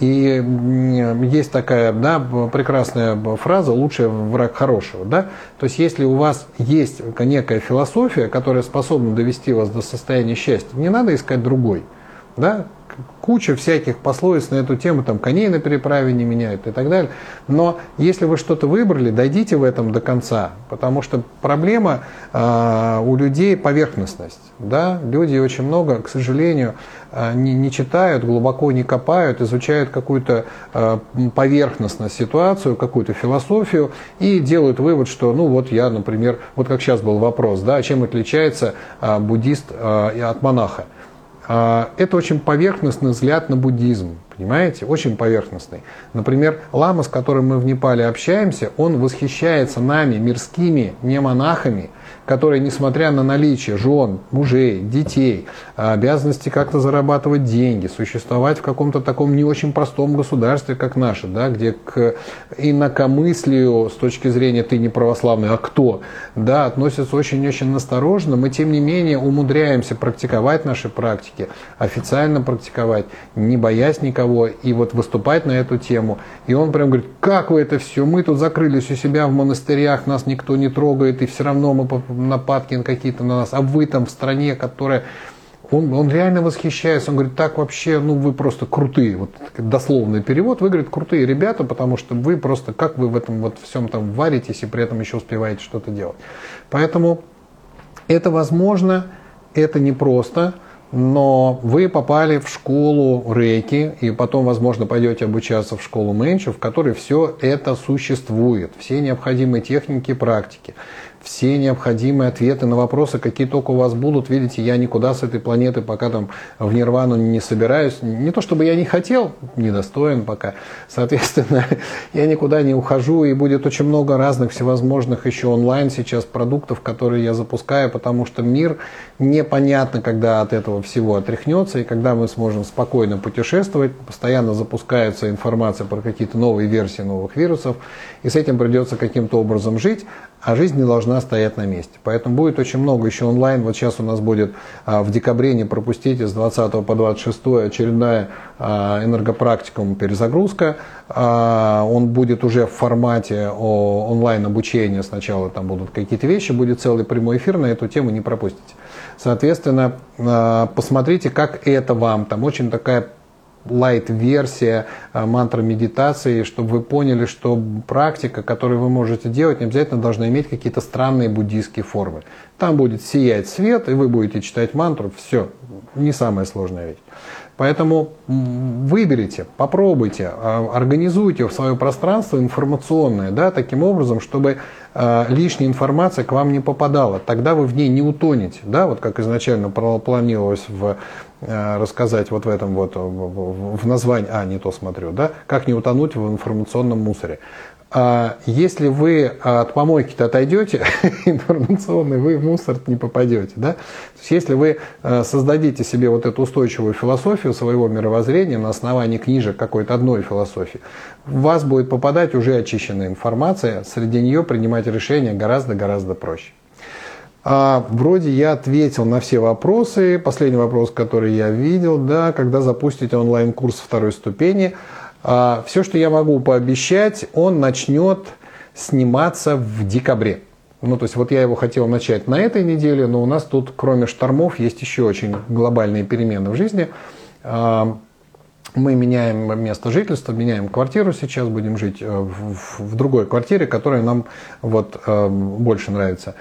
A: И есть такая да, прекрасная фраза «лучший враг хорошего». Да? То есть если у вас есть некая философия, которая способна довести вас до состояния счастья, не надо искать другой. Да? Куча всяких пословиц на эту тему, там коней на переправе не меняют и так далее. Но если вы что-то выбрали, дойдите в этом до конца, потому что проблема э, у людей поверхностность. Да? Люди очень много, к сожалению, э, не, не читают, глубоко не копают, изучают какую-то э, поверхностную ситуацию, какую-то философию и делают вывод, что, ну вот я, например, вот как сейчас был вопрос, да, чем отличается э, буддист э, от монаха. А, это очень поверхностный взгляд на буддизм, понимаете? Очень поверхностный. Например, лама, с которым мы в Непале общаемся, он восхищается нами, мирскими, не монахами, которые, несмотря на наличие жен, мужей, детей, обязанности как-то зарабатывать деньги, существовать в каком-то таком не очень простом государстве, как наше, да, где к инакомыслию с точки зрения ты не православный, а кто, да, относятся очень-очень настороженно, мы тем не менее умудряемся практиковать наши практики, официально практиковать, не боясь никого, и вот выступать на эту тему. И он прям говорит, как вы это все, мы тут закрылись у себя в монастырях, нас никто не трогает, и все равно мы нападки какие-то на нас, а вы там в стране, которая... Он, он реально восхищается, он говорит, так вообще, ну вы просто крутые, вот дословный перевод, вы, говорит, крутые ребята, потому что вы просто, как вы в этом вот всем там варитесь и при этом еще успеваете что-то делать. Поэтому это возможно, это непросто, но вы попали в школу рейки, и потом, возможно, пойдете обучаться в школу менчу, в которой все это существует, все необходимые техники практики все необходимые ответы на вопросы, какие только у вас будут. Видите, я никуда с этой планеты пока там в нирвану не собираюсь. Не то чтобы я не хотел, недостоин пока. Соответственно, (laughs) я никуда не ухожу, и будет очень много разных всевозможных еще онлайн сейчас продуктов, которые я запускаю, потому что мир непонятно, когда от этого всего отряхнется, и когда мы сможем спокойно путешествовать, постоянно запускается информация про какие-то новые версии новых вирусов, и с этим придется каким-то образом жить. А жизнь не должна стоять на месте. Поэтому будет очень много еще онлайн. Вот сейчас у нас будет а, в декабре, не пропустите, с 20 по 26 очередная а, энергопрактикум перезагрузка. А, он будет уже в формате онлайн обучения. Сначала там будут какие-то вещи, будет целый прямой эфир на эту тему, не пропустите. Соответственно, посмотрите, как это вам. Там очень такая лайт-версия э, мантры медитации, чтобы вы поняли, что практика, которую вы можете делать, не обязательно должна иметь какие-то странные буддийские формы. Там будет сиять свет, и вы будете читать мантру. Все, не самая сложная вещь. Поэтому выберите, попробуйте, а, организуйте в свое пространство информационное, да, таким образом, чтобы э, лишняя информация к вам не попадала. Тогда вы в ней не утонете, да, вот как изначально планировалось в рассказать вот в этом вот, в названии, а, не то смотрю, да, как не утонуть в информационном мусоре. А если вы от помойки-то отойдете (laughs) информационный, вы в мусор не попадете. Да? То есть, если вы э, создадите себе вот эту устойчивую философию своего мировоззрения на основании книжек какой-то одной философии, в вас будет попадать уже очищенная информация, среди нее принимать решения гораздо-гораздо проще. А, вроде я ответил на все вопросы. Последний вопрос, который я видел, да, когда запустите онлайн-курс второй ступени. А, все, что я могу пообещать, он начнет сниматься в декабре. Ну, то есть вот я его хотел начать на этой неделе, но у нас тут, кроме штормов, есть еще очень глобальные перемены в жизни. А, мы меняем место жительства, меняем квартиру сейчас, будем жить э, в, в другой квартире, которая нам вот э, больше нравится.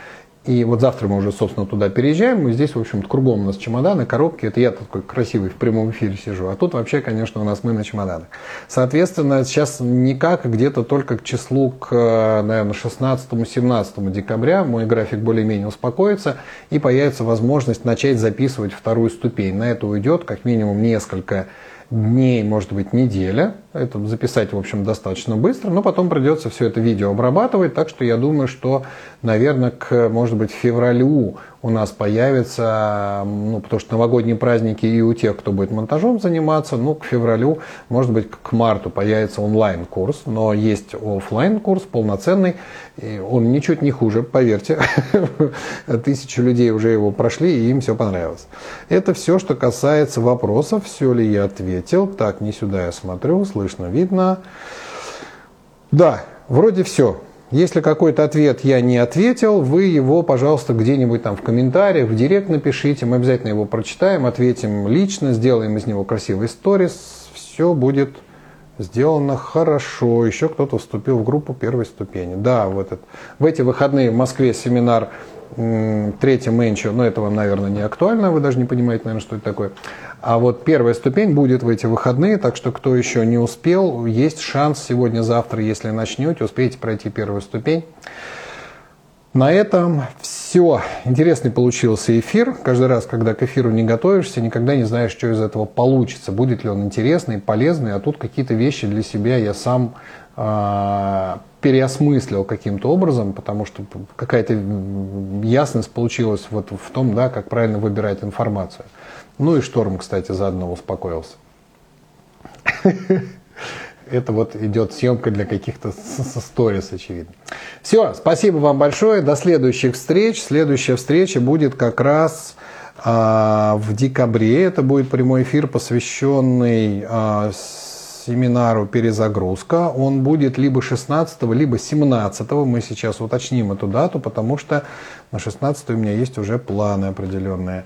A: И вот завтра мы уже, собственно, туда переезжаем. И здесь, в общем-то, кругом у нас чемоданы, коробки. Это я такой красивый в прямом эфире сижу. А тут вообще, конечно, у нас мы на чемоданах. Соответственно, сейчас никак, где-то только к числу, к, наверное, 16-17 декабря мой график более-менее успокоится. И появится возможность начать записывать вторую ступень. На это уйдет как минимум несколько дней, может быть, неделя. Это записать, в общем, достаточно быстро, но потом придется все это видео обрабатывать, так что я думаю, что, наверное, к, может быть, февралю у нас появится, ну, потому что новогодние праздники и у тех, кто будет монтажом заниматься, ну, к февралю, может быть, к марту появится онлайн-курс, но есть офлайн курс полноценный, и он ничуть не хуже, поверьте. (laughs) Тысячи людей уже его прошли, и им все понравилось. Это все, что касается вопросов, все ли я ответил. Так, не сюда я смотрю, слышно, видно. Да, вроде все. Если какой-то ответ я не ответил, вы его, пожалуйста, где-нибудь там в комментариях, в директ напишите. Мы обязательно его прочитаем, ответим лично, сделаем из него красивый сторис. Все будет сделано хорошо. Еще кто-то вступил в группу первой ступени. Да, в, этот, в эти выходные в Москве семинар третья менчо, но это вам, наверное, не актуально, вы даже не понимаете, наверное, что это такое. А вот первая ступень будет в эти выходные, так что кто еще не успел, есть шанс сегодня-завтра, если начнете, успеете пройти первую ступень. На этом все. Интересный получился эфир. Каждый раз, когда к эфиру не готовишься, никогда не знаешь, что из этого получится. Будет ли он интересный, полезный. А тут какие-то вещи для себя я сам э, переосмыслил каким-то образом, потому что какая-то ясность получилась вот в том, да, как правильно выбирать информацию. Ну и шторм, кстати, заодно успокоился. (laughs) Это вот идет съемка для каких-то сторис, очевидно. Все, спасибо вам большое. До следующих встреч. Следующая встреча будет как раз а, в декабре. Это будет прямой эфир, посвященный а, семинару «Перезагрузка». Он будет либо 16, либо 17. Мы сейчас уточним эту дату, потому что на 16 у меня есть уже планы определенные.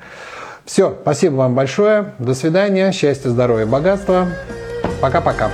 A: Все, спасибо вам большое. До свидания. Счастья, здоровья, богатства. Пока-пока.